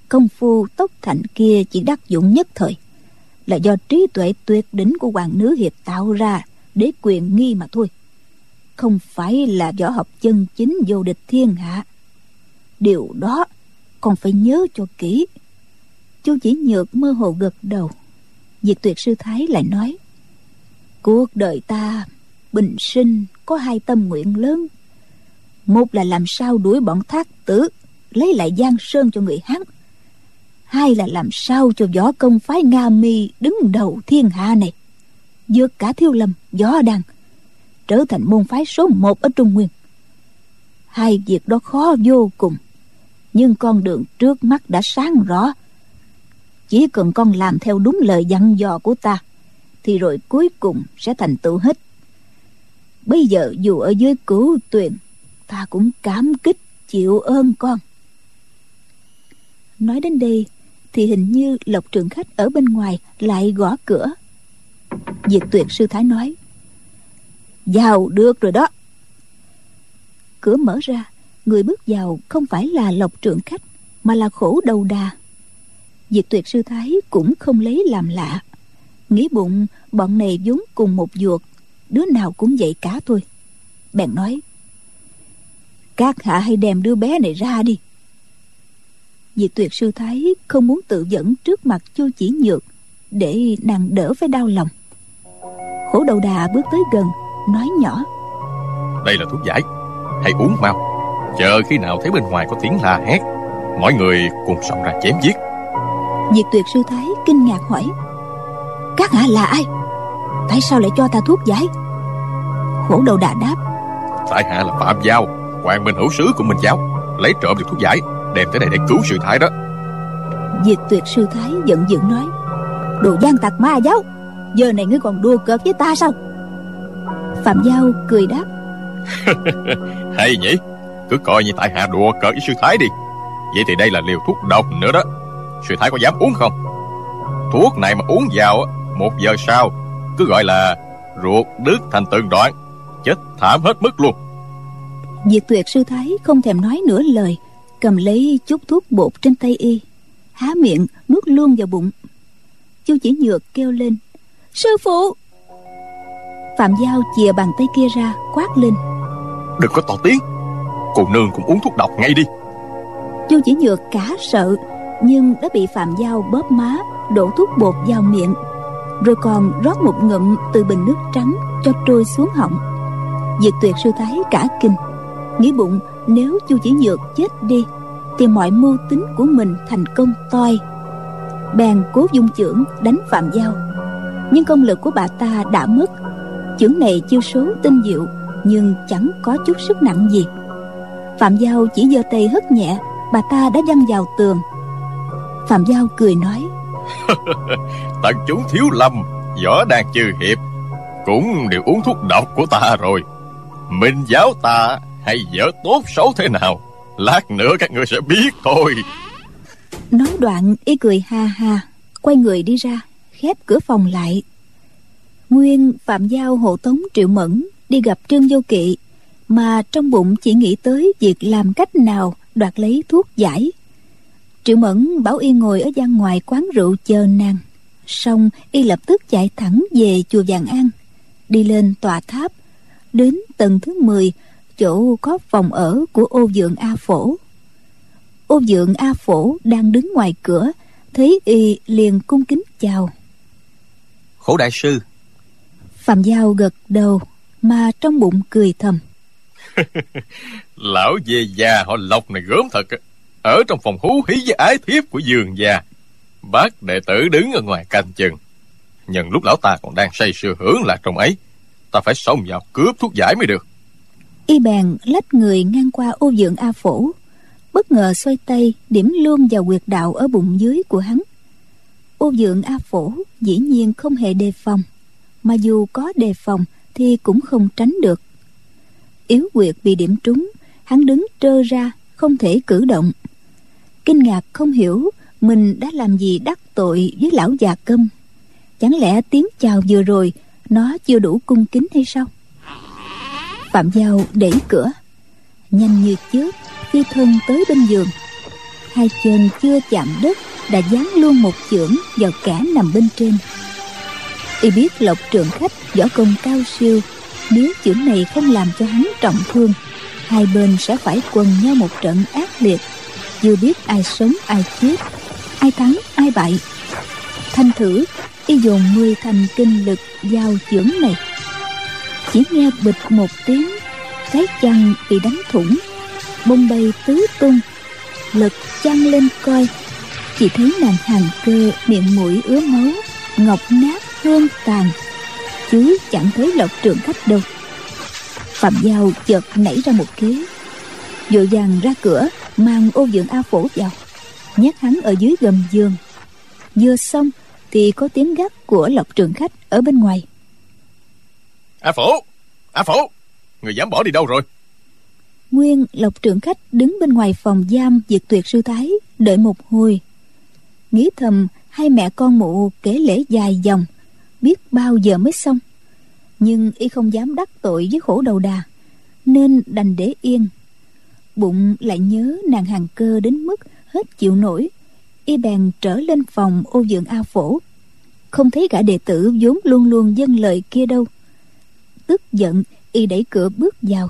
Speaker 3: Công phu tốc thành kia chỉ đắc dụng nhất thời. Là do trí tuệ tuyệt đỉnh của hoàng nữ hiệp tạo ra để quyền nghi mà thôi. Không phải là võ học chân chính vô địch thiên hạ. Điều đó còn phải nhớ cho kỹ chu chỉ nhược mơ hồ gật đầu. Diệt tuyệt sư thái lại nói, cuộc đời ta, bình sinh, có hai tâm nguyện lớn. Một là làm sao đuổi bọn thác tử, lấy lại giang sơn cho người hán. Hai là làm sao cho võ công phái nga mi đứng đầu thiên hạ này, vượt cả thiêu lâm võ đăng trở thành môn phái số một ở trung nguyên. Hai việc đó khó vô cùng, nhưng con đường trước mắt đã sáng rõ chỉ cần con làm theo đúng lời dặn dò của ta, thì rồi cuối cùng sẽ thành tựu hết. Bây giờ dù ở dưới cứu tuyền, ta cũng cảm kích chịu ơn con. Nói đến đây, thì hình như lộc trường khách ở bên ngoài lại gõ cửa. Diệt tuyệt sư thái nói, vào được rồi đó. Cửa mở ra, người bước vào không phải là lộc trưởng khách, mà là khổ đầu đà diệt tuyệt sư thái cũng không lấy làm lạ. Nghĩ bụng, bọn này vốn cùng một ruột, đứa nào cũng vậy cả thôi. Bèn nói, các hạ hãy đem đứa bé này ra đi. Diệt tuyệt sư thái không muốn tự dẫn trước mặt chu chỉ nhược để nàng đỡ phải đau lòng. Khổ đầu đà bước tới gần, nói nhỏ,
Speaker 5: đây là thuốc giải, hãy uống mau. Chờ khi nào thấy bên ngoài có tiếng la hét, mọi người cùng xông ra chém giết
Speaker 3: diệt tuyệt sư thái kinh ngạc hỏi. Các hạ là ai? Tại sao lại cho ta thuốc giải? Khổ đầu đà đáp.
Speaker 5: Tại hạ là phạm giao hoàng minh hữu sứ của minh giáo. Lấy trộm được thuốc giải đem tới đây để cứu sư thái đó.
Speaker 3: Diệt tuyệt sư thái giận dữ nói. Đồ gian tặc ma giáo giờ này ngươi còn đùa cợt với ta sao? Phạm giao cười đáp. *laughs*
Speaker 5: Hay nhỉ cứ coi như tại hạ đùa cợt với sư thái đi. Vậy thì đây là liều thuốc độc nữa đó sư thái có dám uống không? Thuốc này mà uống vào một giờ sau cứ gọi là ruột đứt thành từng đoạn chết thảm hết mức luôn.
Speaker 3: Diệt tuyệt sư thái không thèm nói nửa lời cầm lấy chút thuốc bột trên tay y há miệng nuốt luôn vào bụng. Chu chỉ nhược kêu lên sư phụ! Phạm giao chìa bàn tay kia ra quát lên
Speaker 5: đừng có to tiếng cô nương cũng uống thuốc độc ngay đi.
Speaker 3: Chu chỉ nhược cả sợ nhưng đã bị phạm giao bóp má, đổ thuốc bột vào miệng. Rồi còn rót một ngụm từ bình nước trắng cho trôi xuống họng. Diệt tuyệt sư thái cả kinh. Nghĩ bụng, nếu chu chỉ nhược chết đi, thì mọi mưu tính của mình thành công toi. Bèn cố dung chưởng đánh phạm giao. Nhưng công lực của bà ta đã mất. Chưởng này chiêu số tinh diệu, nhưng chẳng có chút sức nặng gì. Phạm giao chỉ giơ tay hất nhẹ, bà ta đã văng vào tường phạm giao cười nói. *laughs*
Speaker 5: Tận chúng thiếu lâm võ đàn chư hiệp cũng đều uống thuốc độc của ta rồi. Minh giáo ta hay vợ tốt xấu thế nào lát nữa các ngươi sẽ biết thôi.
Speaker 3: Nói đoạn y cười ha ha quay người đi ra khép cửa phòng lại. Nguyên phạm giao hộ tống triệu mẫn đi gặp trương vô kỵ mà trong bụng chỉ nghĩ tới việc làm cách nào đoạt lấy thuốc giải triệu mẫn bảo y ngồi ở gian ngoài quán rượu chờ nàng. Xong y lập tức chạy thẳng về chùa vàng an đi lên tòa tháp. Đến tầng thứ 10 chỗ có phòng ở của ô dượng a phổ. Ô dượng a phổ đang đứng ngoài cửa thấy y liền cung kính chào.
Speaker 4: Khổ đại sư.
Speaker 3: Phạm giao gật đầu mà trong bụng cười thầm. *laughs*
Speaker 5: Lão về già họ lộc này gớm thật ở trong phòng hú hí với ái thiếp của giường già bác đệ tử đứng ở ngoài canh chừng. Nhân lúc lão ta còn đang say sưa hưởng lạc trong ấy, ta phải xông vào cướp thuốc giải mới được.
Speaker 3: Y bèn lách người ngang qua ô dưỡng a phổ, bất ngờ xoay tay điểm luôn vào quyệt đạo ở bụng dưới của hắn. Ô dưỡng a phổ dĩ nhiên không hề đề phòng, mà dù có đề phòng thì cũng không tránh được. Yếu quyệt bị điểm trúng, hắn đứng trơ ra, không thể cử động kinh ngạc không hiểu mình đã làm gì đắc tội với lão già câm. Chẳng lẽ tiếng chào vừa rồi nó chưa đủ cung kính hay sao? Phạm giao đẩy cửa, nhanh như chớp phi thân tới bên giường. Hai chân chưa chạm đất đã dán luôn một chưởng vào kẻ nằm bên trên. Y biết lộc trưởng khách, võ công cao siêu, nếu chưởng này không làm cho hắn trọng thương, hai bên sẽ phải quần nhau một trận ác liệt chưa biết ai sống, ai chết, ai thắng, ai bại. Thanh thử, y dồn mười thành kinh lực giao chưởng này. Chỉ nghe bịch một tiếng, cái chăn bị đánh thủng. Bông bay tứ tung, lật chăn lên coi. Chỉ thấy nàng hàng cơ miệng mũi ứa máu, ngọc nát hương tàn. Chứ chẳng thấy lộc trưởng khách đâu. Phạm giao chợt nảy ra một kế, vội vàng ra cửa mang ô dưỡng a phổ vào nhét hắn ở dưới gầm giường. Vừa xong thì có tiếng gắt của lộc trưởng khách ở bên ngoài.
Speaker 5: A phổ a phổ người dám bỏ đi đâu rồi?
Speaker 3: Nguyên lộc trưởng khách đứng bên ngoài phòng giam diệt tuyệt sư thái đợi một hồi. Nghĩ thầm hai mẹ con mụ kể lễ dài dòng biết bao giờ mới xong. Nhưng y không dám đắc tội với khổ đầu đà nên đành để yên bụng lại nhớ nàng hàng cơ đến mức hết chịu nổi. Y bèn trở lên phòng ô dưỡng a phổ. Không thấy gã đệ tử vốn luôn luôn dâng lời kia đâu. Tức giận, y đẩy cửa bước vào.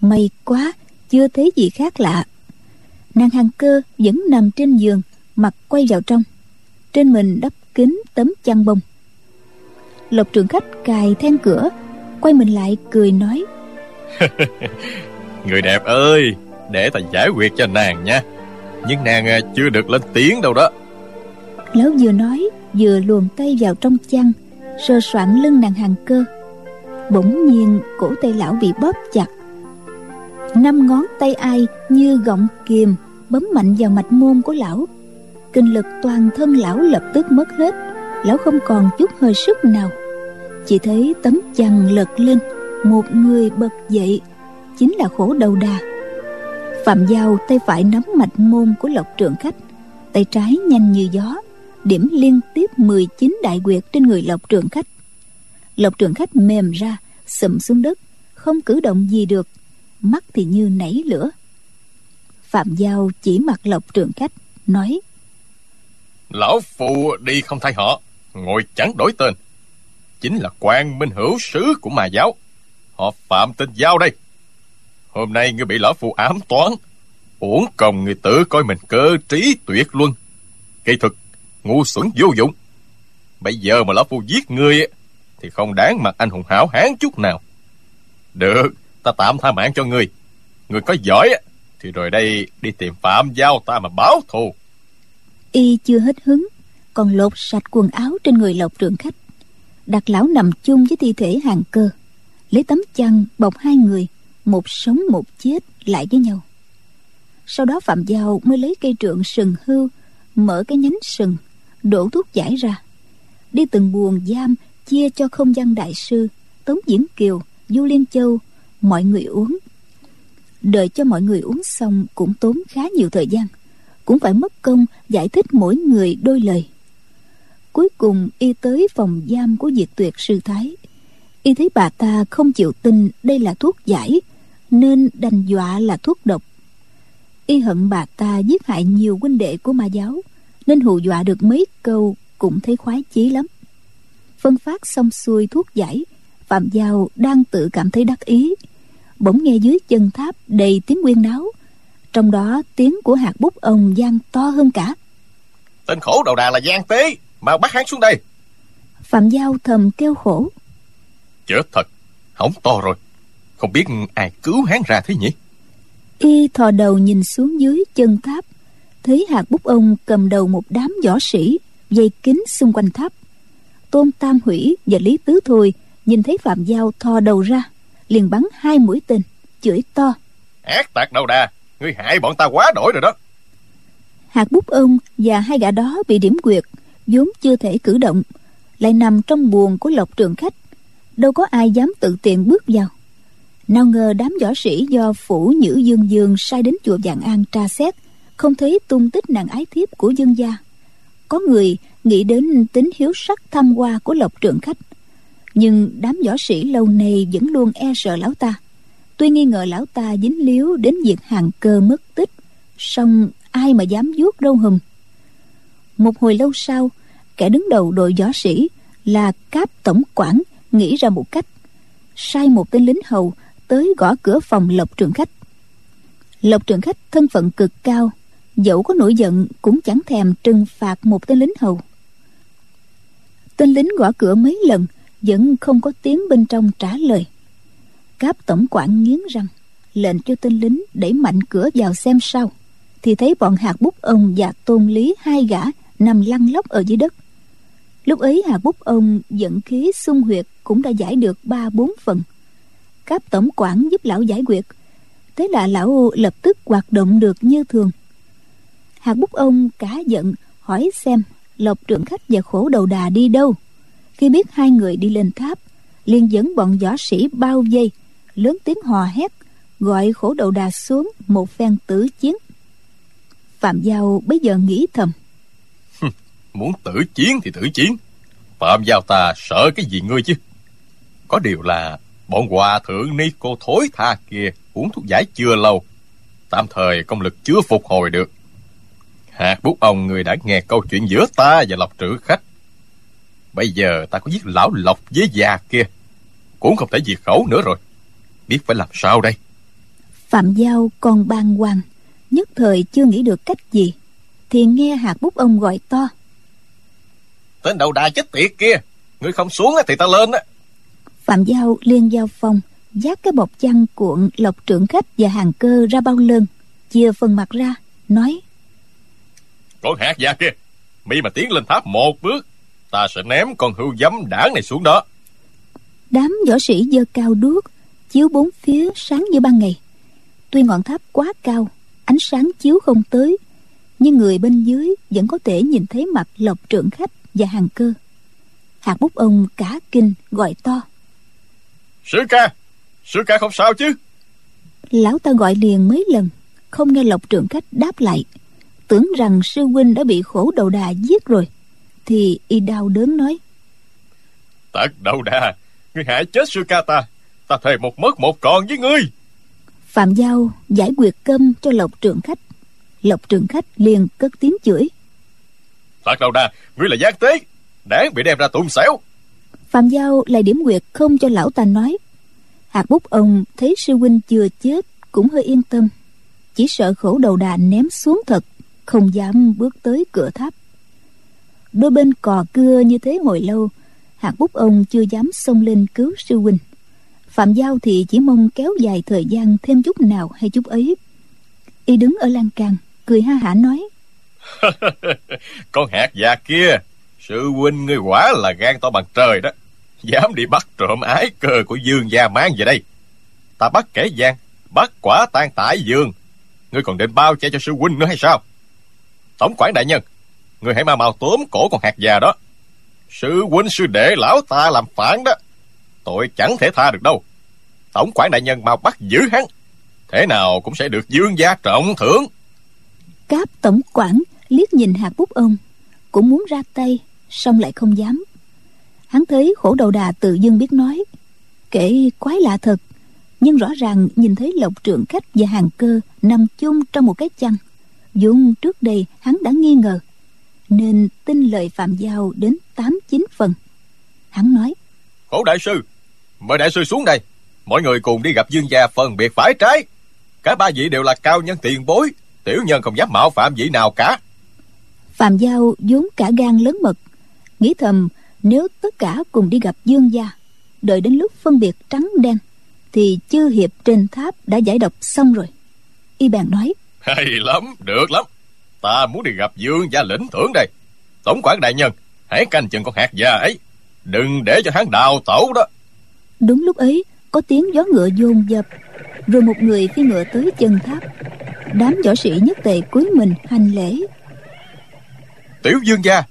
Speaker 3: May quá, chưa thấy gì khác lạ. Nàng hàng cơ vẫn nằm trên giường, mặt quay vào trong. Trên mình đắp kín tấm chăn bông. Lộc trưởng khách cài then cửa, quay mình lại cười nói. *laughs*
Speaker 5: người đẹp ơi, để ta giải quyết cho nàng nha. Nhưng nàng à, chưa được lên tiếng đâu đó.
Speaker 3: Lão vừa nói, vừa luồn tay vào trong chăn Sơ soạn lưng nàng hàng cơ. Bỗng nhiên, cổ tay lão bị bóp chặt. Năm ngón tay ai như gọng kìm bấm mạnh vào mạch môn của lão. Kinh lực toàn thân lão lập tức mất hết. Lão không còn chút hơi sức nào. Chỉ thấy tấm chăn lật lên, một người bật dậy chính là khổ đầu đà phạm giao tay phải nắm mạch môn của lộc trường khách tay trái nhanh như gió, điểm liên tiếp 19 đại quyệt trên người lộc trường khách lộc trường khách mềm ra, sụm xuống đất, không cử động gì được, mắt thì như nảy lửa. Phạm giao chỉ mặt lộc trường khách nói,
Speaker 5: lão phụ đi không thay họ, ngồi chẳng đổi tên. Chính là quan minh hữu, sứ của mà giáo. Họ phạm tên giao đây hôm nay ngươi bị lão phụ ám toán. Uổng công người tự coi mình cơ trí tuyệt luân. Kỳ thực, ngu xuẩn vô dụng. Bây giờ mà lão phu giết ngươi thì không đáng mặt anh hùng hảo hán chút nào. Được, ta tạm tha mạng cho ngươi. Ngươi có giỏi thì rồi đây đi tìm phạm giao ta mà báo thù.
Speaker 3: Y chưa hết hứng, còn lột sạch quần áo trên người lộc trường khách. Đặt lão nằm chung với thi thể hàng cơ. Lấy tấm chăn bọc hai người một sống một chết lại với nhau. Sau đó phạm giao mới lấy cây trượng sừng hưu, mở cái nhánh sừng, đổ thuốc giải ra. Đi từng buồng giam chia cho không gian đại sư, tống diễn kiều, du liên châu, mọi người uống. Đợi cho mọi người uống xong cũng tốn khá nhiều thời gian, cũng phải mất công giải thích mỗi người đôi lời. Cuối cùng y tới phòng giam của diệt tuyệt sư thái. Y thấy bà ta không chịu tin đây là thuốc giải nên đành dọa là thuốc độc. Y hận bà ta giết hại nhiều huynh đệ của ma giáo nên hù dọa được mấy câu cũng thấy khoái chí lắm. Phân phát xong xuôi thuốc giải phạm giao đang tự cảm thấy đắc ý. Bỗng nghe dưới chân tháp đầy tiếng quyên náo trong đó tiếng của hạt bút ông gian to hơn cả.
Speaker 5: Tên khổ đầu đà là gian tế mà bắt hắn xuống đây.
Speaker 3: Phạm giao thầm kêu khổ.
Speaker 5: Chết thật hỏng to rồi không biết ai cứu hắn ra thế nhỉ?
Speaker 3: Y thò đầu nhìn xuống dưới chân tháp thấy hạt bút ông cầm đầu một đám võ sĩ dây kín xung quanh tháp. Tôn tam hủy và lý tứ thôi nhìn thấy phạm giao thò đầu ra liền bắn hai mũi tên chửi to.
Speaker 5: Ác tạc đầu đà ngươi hại bọn ta quá đổi rồi đó.
Speaker 3: Hạt bút ông và hai gã đó bị điểm quyệt vốn chưa thể cử động lại nằm trong buồng của lộc trường khách. Đâu có ai dám tự tiện bước vào nào ngờ đám võ sĩ do phủ nhữ dương dương sai đến chùa vạn an tra xét, không thấy tung tích nàng ái thiếp của dương gia. Có người nghĩ đến tính hiếu sắc tham hoa của lộc trưởng khách. Nhưng đám võ sĩ lâu nay vẫn luôn e sợ lão ta. Tuy nghi ngờ lão ta dính líu đến việc hàng cơ mất tích, song ai mà dám vuốt râu hùm? Một hồi lâu sau, kẻ đứng đầu đội võ sĩ là cáp tổng quản nghĩ ra một cách. Sai một tên lính hầu tới gõ cửa phòng lộc trường khách. Lộc trường khách thân phận cực cao, dẫu có nổi giận cũng chẳng thèm trừng phạt một tên lính hầu. Tên lính gõ cửa mấy lần vẫn không có tiếng bên trong trả lời. Cáp tổng quản nghiến răng, lệnh cho tên lính đẩy mạnh cửa vào xem sao, thì thấy bọn hạt bút ông và tôn lý hai gã nằm lăn lóc ở dưới đất. Lúc ấy hạt bút ông dẫn khí xung huyệt cũng đã giải được ba bốn phần cáp tổng quản giúp lão giải quyết. Thế là lão lập tức hoạt động được như thường. Hạt bút ông cá giận, hỏi xem lộc trưởng khách và khổ đầu đà đi đâu. Khi biết hai người đi lên tháp, liền dẫn bọn võ sĩ bao vây, lớn tiếng hò hét, gọi khổ đầu đà xuống một phen tử chiến. Phạm giao bây giờ nghĩ thầm.
Speaker 5: Muốn tử chiến thì tử chiến. Phạm giao ta sợ cái gì ngươi chứ? Có điều là bọn hòa thượng ni cô thối tha kia uống thuốc giải chưa lâu. Tạm thời công lực chưa phục hồi được. Hạt bút ông người đã nghe câu chuyện giữa ta và lộc trữ khách. Bây giờ ta có giết lão lộc với già kia. Cũng không thể diệt khẩu nữa rồi. Biết phải làm sao đây?
Speaker 3: Phạm giao còn bàng hoàng nhất thời chưa nghĩ được cách gì thì nghe hạt bút ông gọi to.
Speaker 5: Tên đầu đà chết tiệt kia ngươi không xuống thì ta lên á
Speaker 3: phạm giao liên giao phong dắt cái bọc chăn cuộn lộc trưởng khách và hàng cơ ra bao lơn. Chia phần mặt ra nói.
Speaker 5: Con hạt già kia mi mà tiến lên tháp một bước ta sẽ ném con hưu dấm đảng này xuống đó.
Speaker 3: Đám võ sĩ dơ cao đuốc chiếu bốn phía sáng như ban ngày. Tuy ngọn tháp quá cao ánh sáng chiếu không tới nhưng người bên dưới vẫn có thể nhìn thấy mặt lộc trưởng khách và hàng cơ. Hạt bút ông cả kinh gọi to
Speaker 5: sư ca sư ca không sao chứ?
Speaker 3: Lão ta gọi liền mấy lần không nghe lộc trưởng khách đáp lại. Tưởng rằng sư huynh đã bị khổ đầu đà giết rồi thì y đau đớn nói.
Speaker 5: Tật đầu đà ngươi hại chết sư ca ta ta thề một mất một còn với ngươi.
Speaker 3: Phạm giao giải quyết câm cho lộc trưởng khách. Lộc trưởng khách liền cất tiếng chửi.
Speaker 5: Tật đầu đà ngươi là gian tế đáng bị đem ra tụng xẻo
Speaker 3: phạm giao lại điểm nguyệt không cho lão ta nói. Hạt bút ông thấy sư huynh chưa chết cũng hơi yên tâm. Chỉ sợ khổ đầu đà ném xuống thật, không dám bước tới cửa tháp. Đôi bên cò cưa như thế hồi lâu, hạt bút ông chưa dám xông lên cứu sư huynh. Phạm giao thì chỉ mong kéo dài thời gian thêm chút nào hay chút ấy. Y đứng ở lan can, cười ha hả nói. *laughs*
Speaker 5: Con hạt già kia, sư huynh ngươi quả là gan to bằng trời đó dám đi bắt trộm ái cơ của dương gia mang về đây. Ta bắt kẻ gian, bắt quả tan tải dương. Ngươi còn định bao che cho sư huynh nữa hay sao? Tổng quản đại nhân, ngươi hãy mau mau tóm cổ con hạt già đó. Sư huynh, sư đệ, lão ta làm phản đó. Tội chẳng thể tha được đâu. Tổng quản đại nhân mau bắt giữ hắn. Thế nào cũng sẽ được dương gia trọng thưởng.
Speaker 3: Cáp tổng quản liếc nhìn hạt bút ông, cũng muốn ra tay, song lại không dám hắn thấy khổ đầu đà tự dưng biết nói. Kể quái lạ thật nhưng rõ ràng nhìn thấy lộc trượng khách và hàng cơ nằm chung trong một cái chăn. Vốn trước đây hắn đã nghi ngờ nên tin lời phạm giao đến tám chín phần. Hắn nói
Speaker 5: khổ đại sư mời đại sư xuống đây. Mọi người cùng đi gặp dương gia phân biệt phải trái. Cả ba vị đều là cao nhân tiền bối tiểu nhân không dám mạo phạm vị nào cả.
Speaker 3: Phạm giao vốn cả gan lớn mật nghĩ thầm nếu tất cả cùng đi gặp dương gia đợi đến lúc phân biệt trắng đen thì chư hiệp trên tháp đã giải độc xong rồi. Y bèn nói
Speaker 5: hay lắm được lắm. Ta muốn đi gặp dương gia lĩnh thưởng đây. Tổng quản đại nhân hãy canh chừng con hạt già ấy. Đừng để cho hắn đào tẩu đó.
Speaker 3: Đúng lúc ấy có tiếng gió ngựa dồn dập rồi một người phi ngựa tới chân tháp. Đám võ sĩ nhất tề cúi mình hành lễ.
Speaker 5: Tiểu dương gia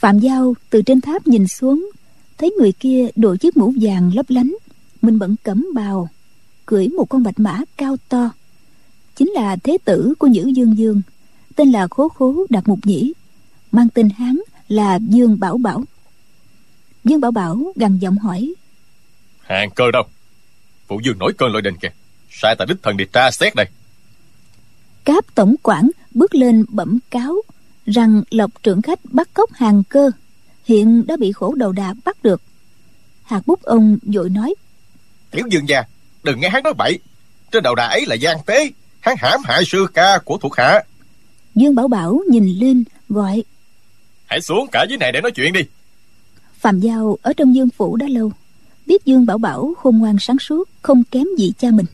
Speaker 3: phạm giao từ trên tháp nhìn xuống thấy người kia đội chiếc mũ vàng lấp lánh mình bận cẩm bào cưỡi một con bạch mã cao to. Chính là thế tử của Nhữ Dương Dương tên là Khố Khố Đạt Mục Nhĩ mang tên Hán là Dương Bảo Bảo. Dương Bảo Bảo gằn giọng hỏi
Speaker 5: Hàng cơ đâu? Phụ Dương nổi cơn lôi đình kìa. Sai ta đích thần đi tra xét đây.
Speaker 3: Cáp tổng quản bước lên bẩm cáo rằng lộc trưởng khách bắt cóc hàng cơ hiện đã bị khổ đầu đà bắt được. Hạt bút ông vội nói
Speaker 5: tiểu dương gia đừng nghe hắn nói bậy. Trên đầu đà ấy là gian tế hắn hãm hại sư ca của thuộc hạ.
Speaker 3: Dương bảo bảo nhìn lên gọi
Speaker 5: hãy xuống cả dưới này để nói chuyện đi.
Speaker 3: Phạm giao ở trong dương phủ đã lâu biết dương bảo bảo khôn ngoan sáng suốt không kém gì cha mình.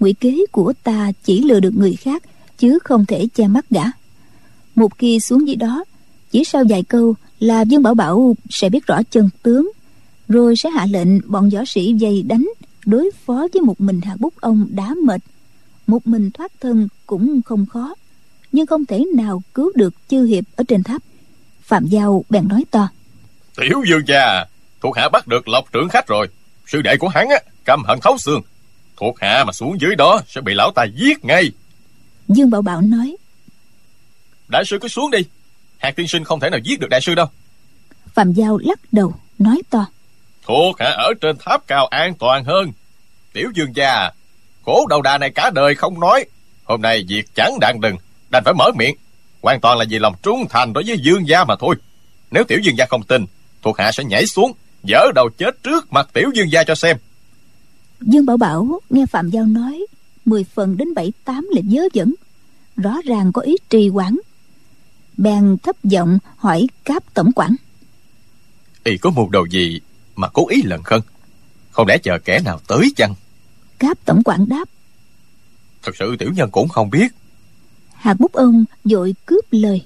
Speaker 3: Ngụy kế của ta chỉ lừa được người khác chứ không thể che mắt gã một khi xuống dưới đó chỉ sau vài câu là dương bảo bảo sẽ biết rõ chân tướng rồi sẽ hạ lệnh bọn võ sĩ dày đánh đối phó với một mình hạt bút ông đã mệt. Một mình thoát thân cũng không khó nhưng không thể nào cứu được chư hiệp ở trên tháp. Phạm giao bèn nói to.
Speaker 5: Tiểu dương gia thuộc hạ bắt được lộc trưởng khách rồi. Sư đệ của hắn á căm hận thấu xương. Thuộc hạ mà xuống dưới đó sẽ bị lão ta giết ngay.
Speaker 3: Dương bảo bảo nói
Speaker 5: đại sư cứ xuống đi. Hạt tiên sinh không thể nào giết được đại sư đâu.
Speaker 3: Phạm giao lắc đầu nói to.
Speaker 5: Thuộc hạ ở trên tháp cao an toàn hơn. Tiểu dương gia cố đầu đà này cả đời không nói. Hôm nay việc chẳng đạn đừng đành phải mở miệng. Hoàn toàn là vì lòng trung thành đối với dương gia mà thôi. Nếu tiểu dương gia không tin thuộc hạ sẽ nhảy xuống dỡ đầu chết trước mặt tiểu dương gia cho xem.
Speaker 3: Dương bảo bảo nghe phạm giao nói mười phần đến bảy tám là dớ dẫn. Rõ ràng có ý trì hoãn bèn thấp giọng hỏi cáp tổng quản.
Speaker 5: Y có mưu đồ gì mà cố ý lần khân? Không lẽ chờ kẻ nào tới chăng?
Speaker 3: Cáp tổng quản đáp.
Speaker 5: Thật sự tiểu nhân cũng không biết.
Speaker 3: Hạt bút ông vội cướp lời.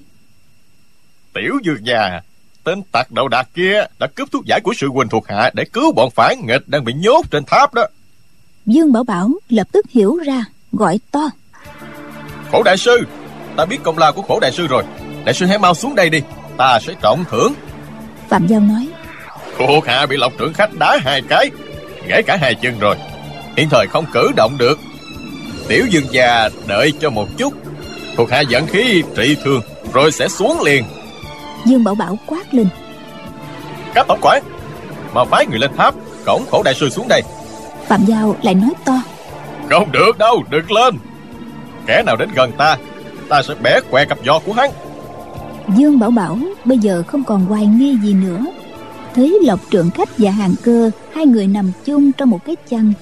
Speaker 5: Tiểu dương già tên tặc đầu đạc kia đã cướp thuốc giải của sư huynh thuộc hạ để cứu bọn phản nghịch đang bị nhốt trên tháp đó.
Speaker 3: Dương bảo bảo lập tức hiểu ra gọi to.
Speaker 5: Khổ đại sư ta biết công lao của khổ đại sư rồi đại sư hãy mau xuống đây đi ta sẽ trọng thưởng.
Speaker 3: Phạm giao nói.
Speaker 5: Thuộc hạ bị lộc trưởng khách đá hai cái gãy cả hai chân rồi. Hiện thời không cử động được. Tiểu dương già đợi cho một chút. Thuộc hạ dẫn khí trị thương rồi sẽ xuống liền.
Speaker 3: Dương bảo bảo quát lên.
Speaker 5: Các tổng quản mà phái người lên tháp cổng khổ đại sư xuống đây.
Speaker 3: Phạm giao lại nói to.
Speaker 5: Không được đâu đừng lên. Kẻ nào đến gần ta ta sẽ bẻ què cặp giò của hắn
Speaker 3: dương bảo bảo bây giờ không còn hoài nghi gì nữa. Thấy lộc trưởng khách và hàng cơ hai người nằm chung trong một cái chăn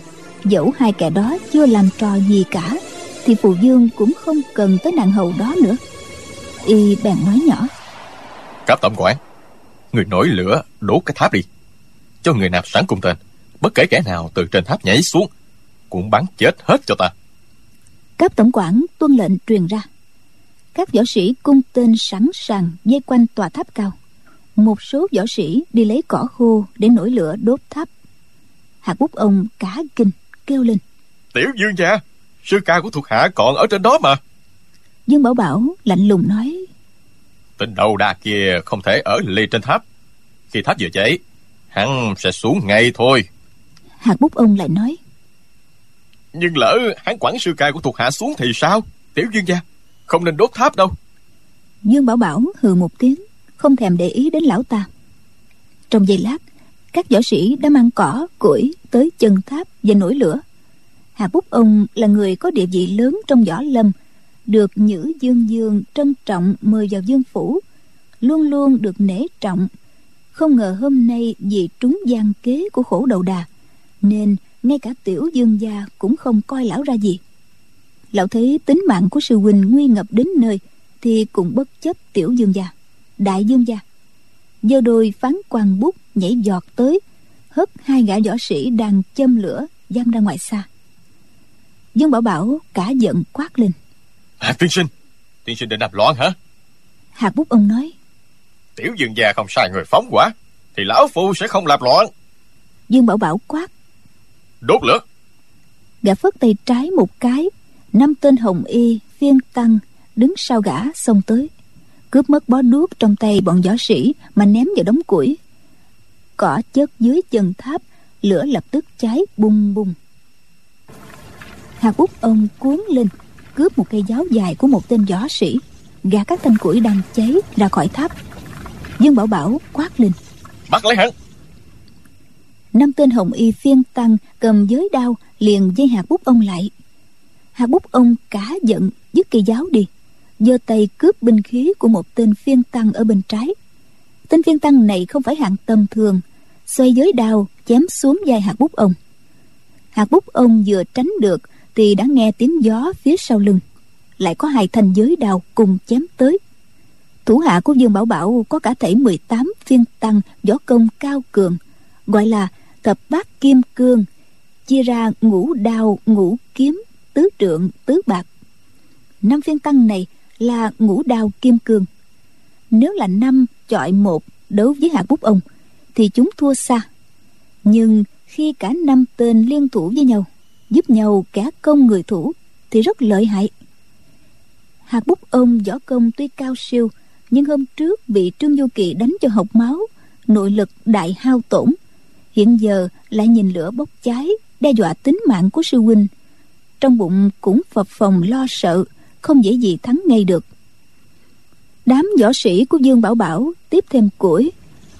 Speaker 3: dẫu hai kẻ đó chưa làm trò gì cả thì phù dương cũng không cần tới nàng hầu đó nữa. Y bèn nói nhỏ
Speaker 5: cấp tổng quản người nổi lửa đốt cái tháp đi cho người nạp sẵn cung tên bất kể kẻ nào từ trên tháp nhảy xuống cũng bắn chết hết cho ta.
Speaker 3: Cấp tổng quản tuân lệnh truyền ra các võ sĩ cung tên sẵn sàng dây quanh tòa tháp cao. Một số võ sĩ đi lấy cỏ khô để nổi lửa đốt tháp. Hạt bút ông cả kinh kêu lên.
Speaker 5: Tiểu dương gia sư ca của thuộc hạ còn ở trên đó mà.
Speaker 3: Dương bảo bảo lạnh lùng nói.
Speaker 5: Tên đầu đà kia không thể ở lì trên tháp. Khi tháp vừa cháy hắn sẽ xuống ngay thôi.
Speaker 3: Hạt bút ông lại nói.
Speaker 5: Nhưng lỡ hắn quản sư ca của thuộc hạ xuống thì sao? Tiểu dương gia không nên đốt tháp đâu.
Speaker 3: Dương bảo bảo hừ một tiếng, không thèm để ý đến lão ta. Trong giây lát, các võ sĩ đã mang cỏ, củi tới chân tháp và nổi lửa. Hà bút ông là người có địa vị lớn trong võ lâm, được nhữ dương dương trân trọng mời vào dương phủ, luôn luôn được nể trọng. Không ngờ hôm nay vì trúng gian kế của khổ đầu đà, nên ngay cả tiểu dương gia cũng không coi lão ra gì lão thấy tính mạng của sư huynh nguy ngập đến nơi thì cũng bất chấp tiểu dương gia đại dương gia. Giơ đôi phán quan bút nhảy giọt tới hất hai gã võ sĩ đang châm lửa văng ra ngoài xa. Dương bảo bảo cả giận quát lên.
Speaker 5: À, tiên sinh tiên sinh định làm loạn hả?
Speaker 3: Hạt bút ông nói.
Speaker 5: Tiểu dương gia không sai người phóng quả thì lão phu sẽ không làm loạn.
Speaker 3: Dương bảo bảo quát.
Speaker 5: Đốt lửa.
Speaker 3: Gã phất tay trái một cái năm tên hồng y phiên tăng đứng sau gã xông tới. Cướp mất bó đuốc trong tay bọn võ sĩ mà ném vào đống củi. Cỏ chất dưới chân tháp lửa lập tức cháy bung bung hạt bút ông cuốn lên cướp một cây giáo dài của một tên võ sĩ gạt các thanh củi đang cháy ra khỏi tháp. Dương bảo bảo quát lên.
Speaker 5: Bắt lấy hắn.
Speaker 3: Năm tên hồng y phiên tăng cầm giới đao liền dây hạt bút ông lại hạ bút ông cả giận, dứt cây giáo đi. Giơ tay cướp binh khí của một tên phiên tăng ở bên trái. Tên phiên tăng này không phải hạng tầm thường, xoay giới đao, chém xuống vai hạt bút ông. Hạt bút ông vừa tránh được thì đã nghe tiếng gió phía sau lưng. Lại có hai thanh giới đao cùng chém tới. Thủ hạ của dương bảo bảo có cả thể 18 phiên tăng võ công cao cường, gọi là thập bát kim cương, chia ra ngũ đao, ngũ kiếm tứ trượng tứ bạc. Năm viên tăng này là ngũ đao kim cương. Nếu là năm chọi một đấu với hạt bút ông, thì chúng thua xa. Nhưng khi cả năm tên liên thủ với nhau, giúp nhau kẻ công người thủ, thì rất lợi hại. Hạt bút ông võ công tuy cao siêu, nhưng hôm trước bị trương du kỳ đánh cho hộc máu, nội lực đại hao tổn, hiện giờ lại nhìn lửa bốc cháy, đe dọa tính mạng của sư huynh trong bụng cũng phập phồng lo sợ, không dễ gì thắng ngay được. Đám võ sĩ của dương bảo bảo tiếp thêm củi,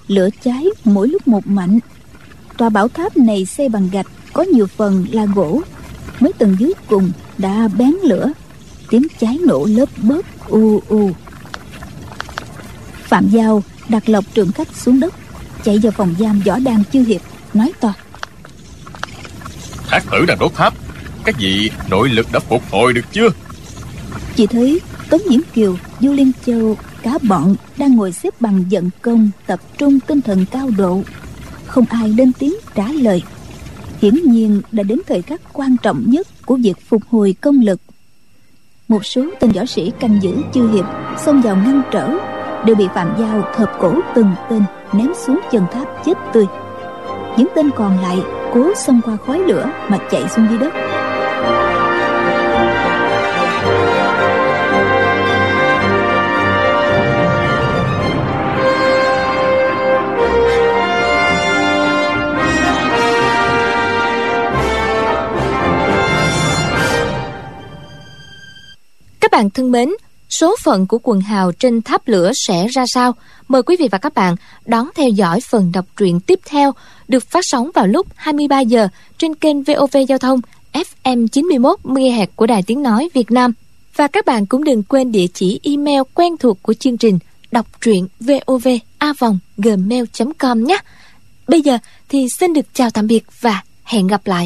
Speaker 3: lửa cháy mỗi lúc một mạnh. Tòa bảo tháp này xây bằng gạch có nhiều phần là gỗ, mấy tầng dưới cùng đã bén lửa, tiếng cháy nổ lớp bớt u u. Phạm giao đặt lộc trường khách xuống đất, chạy vào phòng giam võ đan chư hiệp, nói to.
Speaker 5: Thác tử đang đốt tháp các vị nội lực đã phục hồi được chưa?
Speaker 3: Chị thấy tống nhiễm kiều, du liên châu, cả bọn đang ngồi xếp bằng giận công, tập trung tinh thần cao độ. Không ai lên tiếng trả lời. Hiển nhiên đã đến thời khắc quan trọng nhất của việc phục hồi công lực. Một số tên võ sĩ canh giữ chư hiệp, xông vào ngăn trở, đều bị phạm giao hợp cổ từng tên, ném xuống chân tháp chết tươi. Những tên còn lại cố xông qua khói lửa mà chạy xuống dưới đất.
Speaker 1: Bạn thân mến, số phận của quần hào trên tháp lửa sẽ ra sao? Mời quý vị và các bạn đón theo dõi phần đọc truyện tiếp theo được phát sóng vào lúc 23 giờ trên kênh VOV Giao thông FM 91 MHz của Đài Tiếng Nói Việt Nam. Và các bạn cũng đừng quên địa chỉ email quen thuộc của chương trình đọc truyện vovavonggmail.com nhé. Bây giờ thì xin được chào tạm biệt và hẹn gặp lại.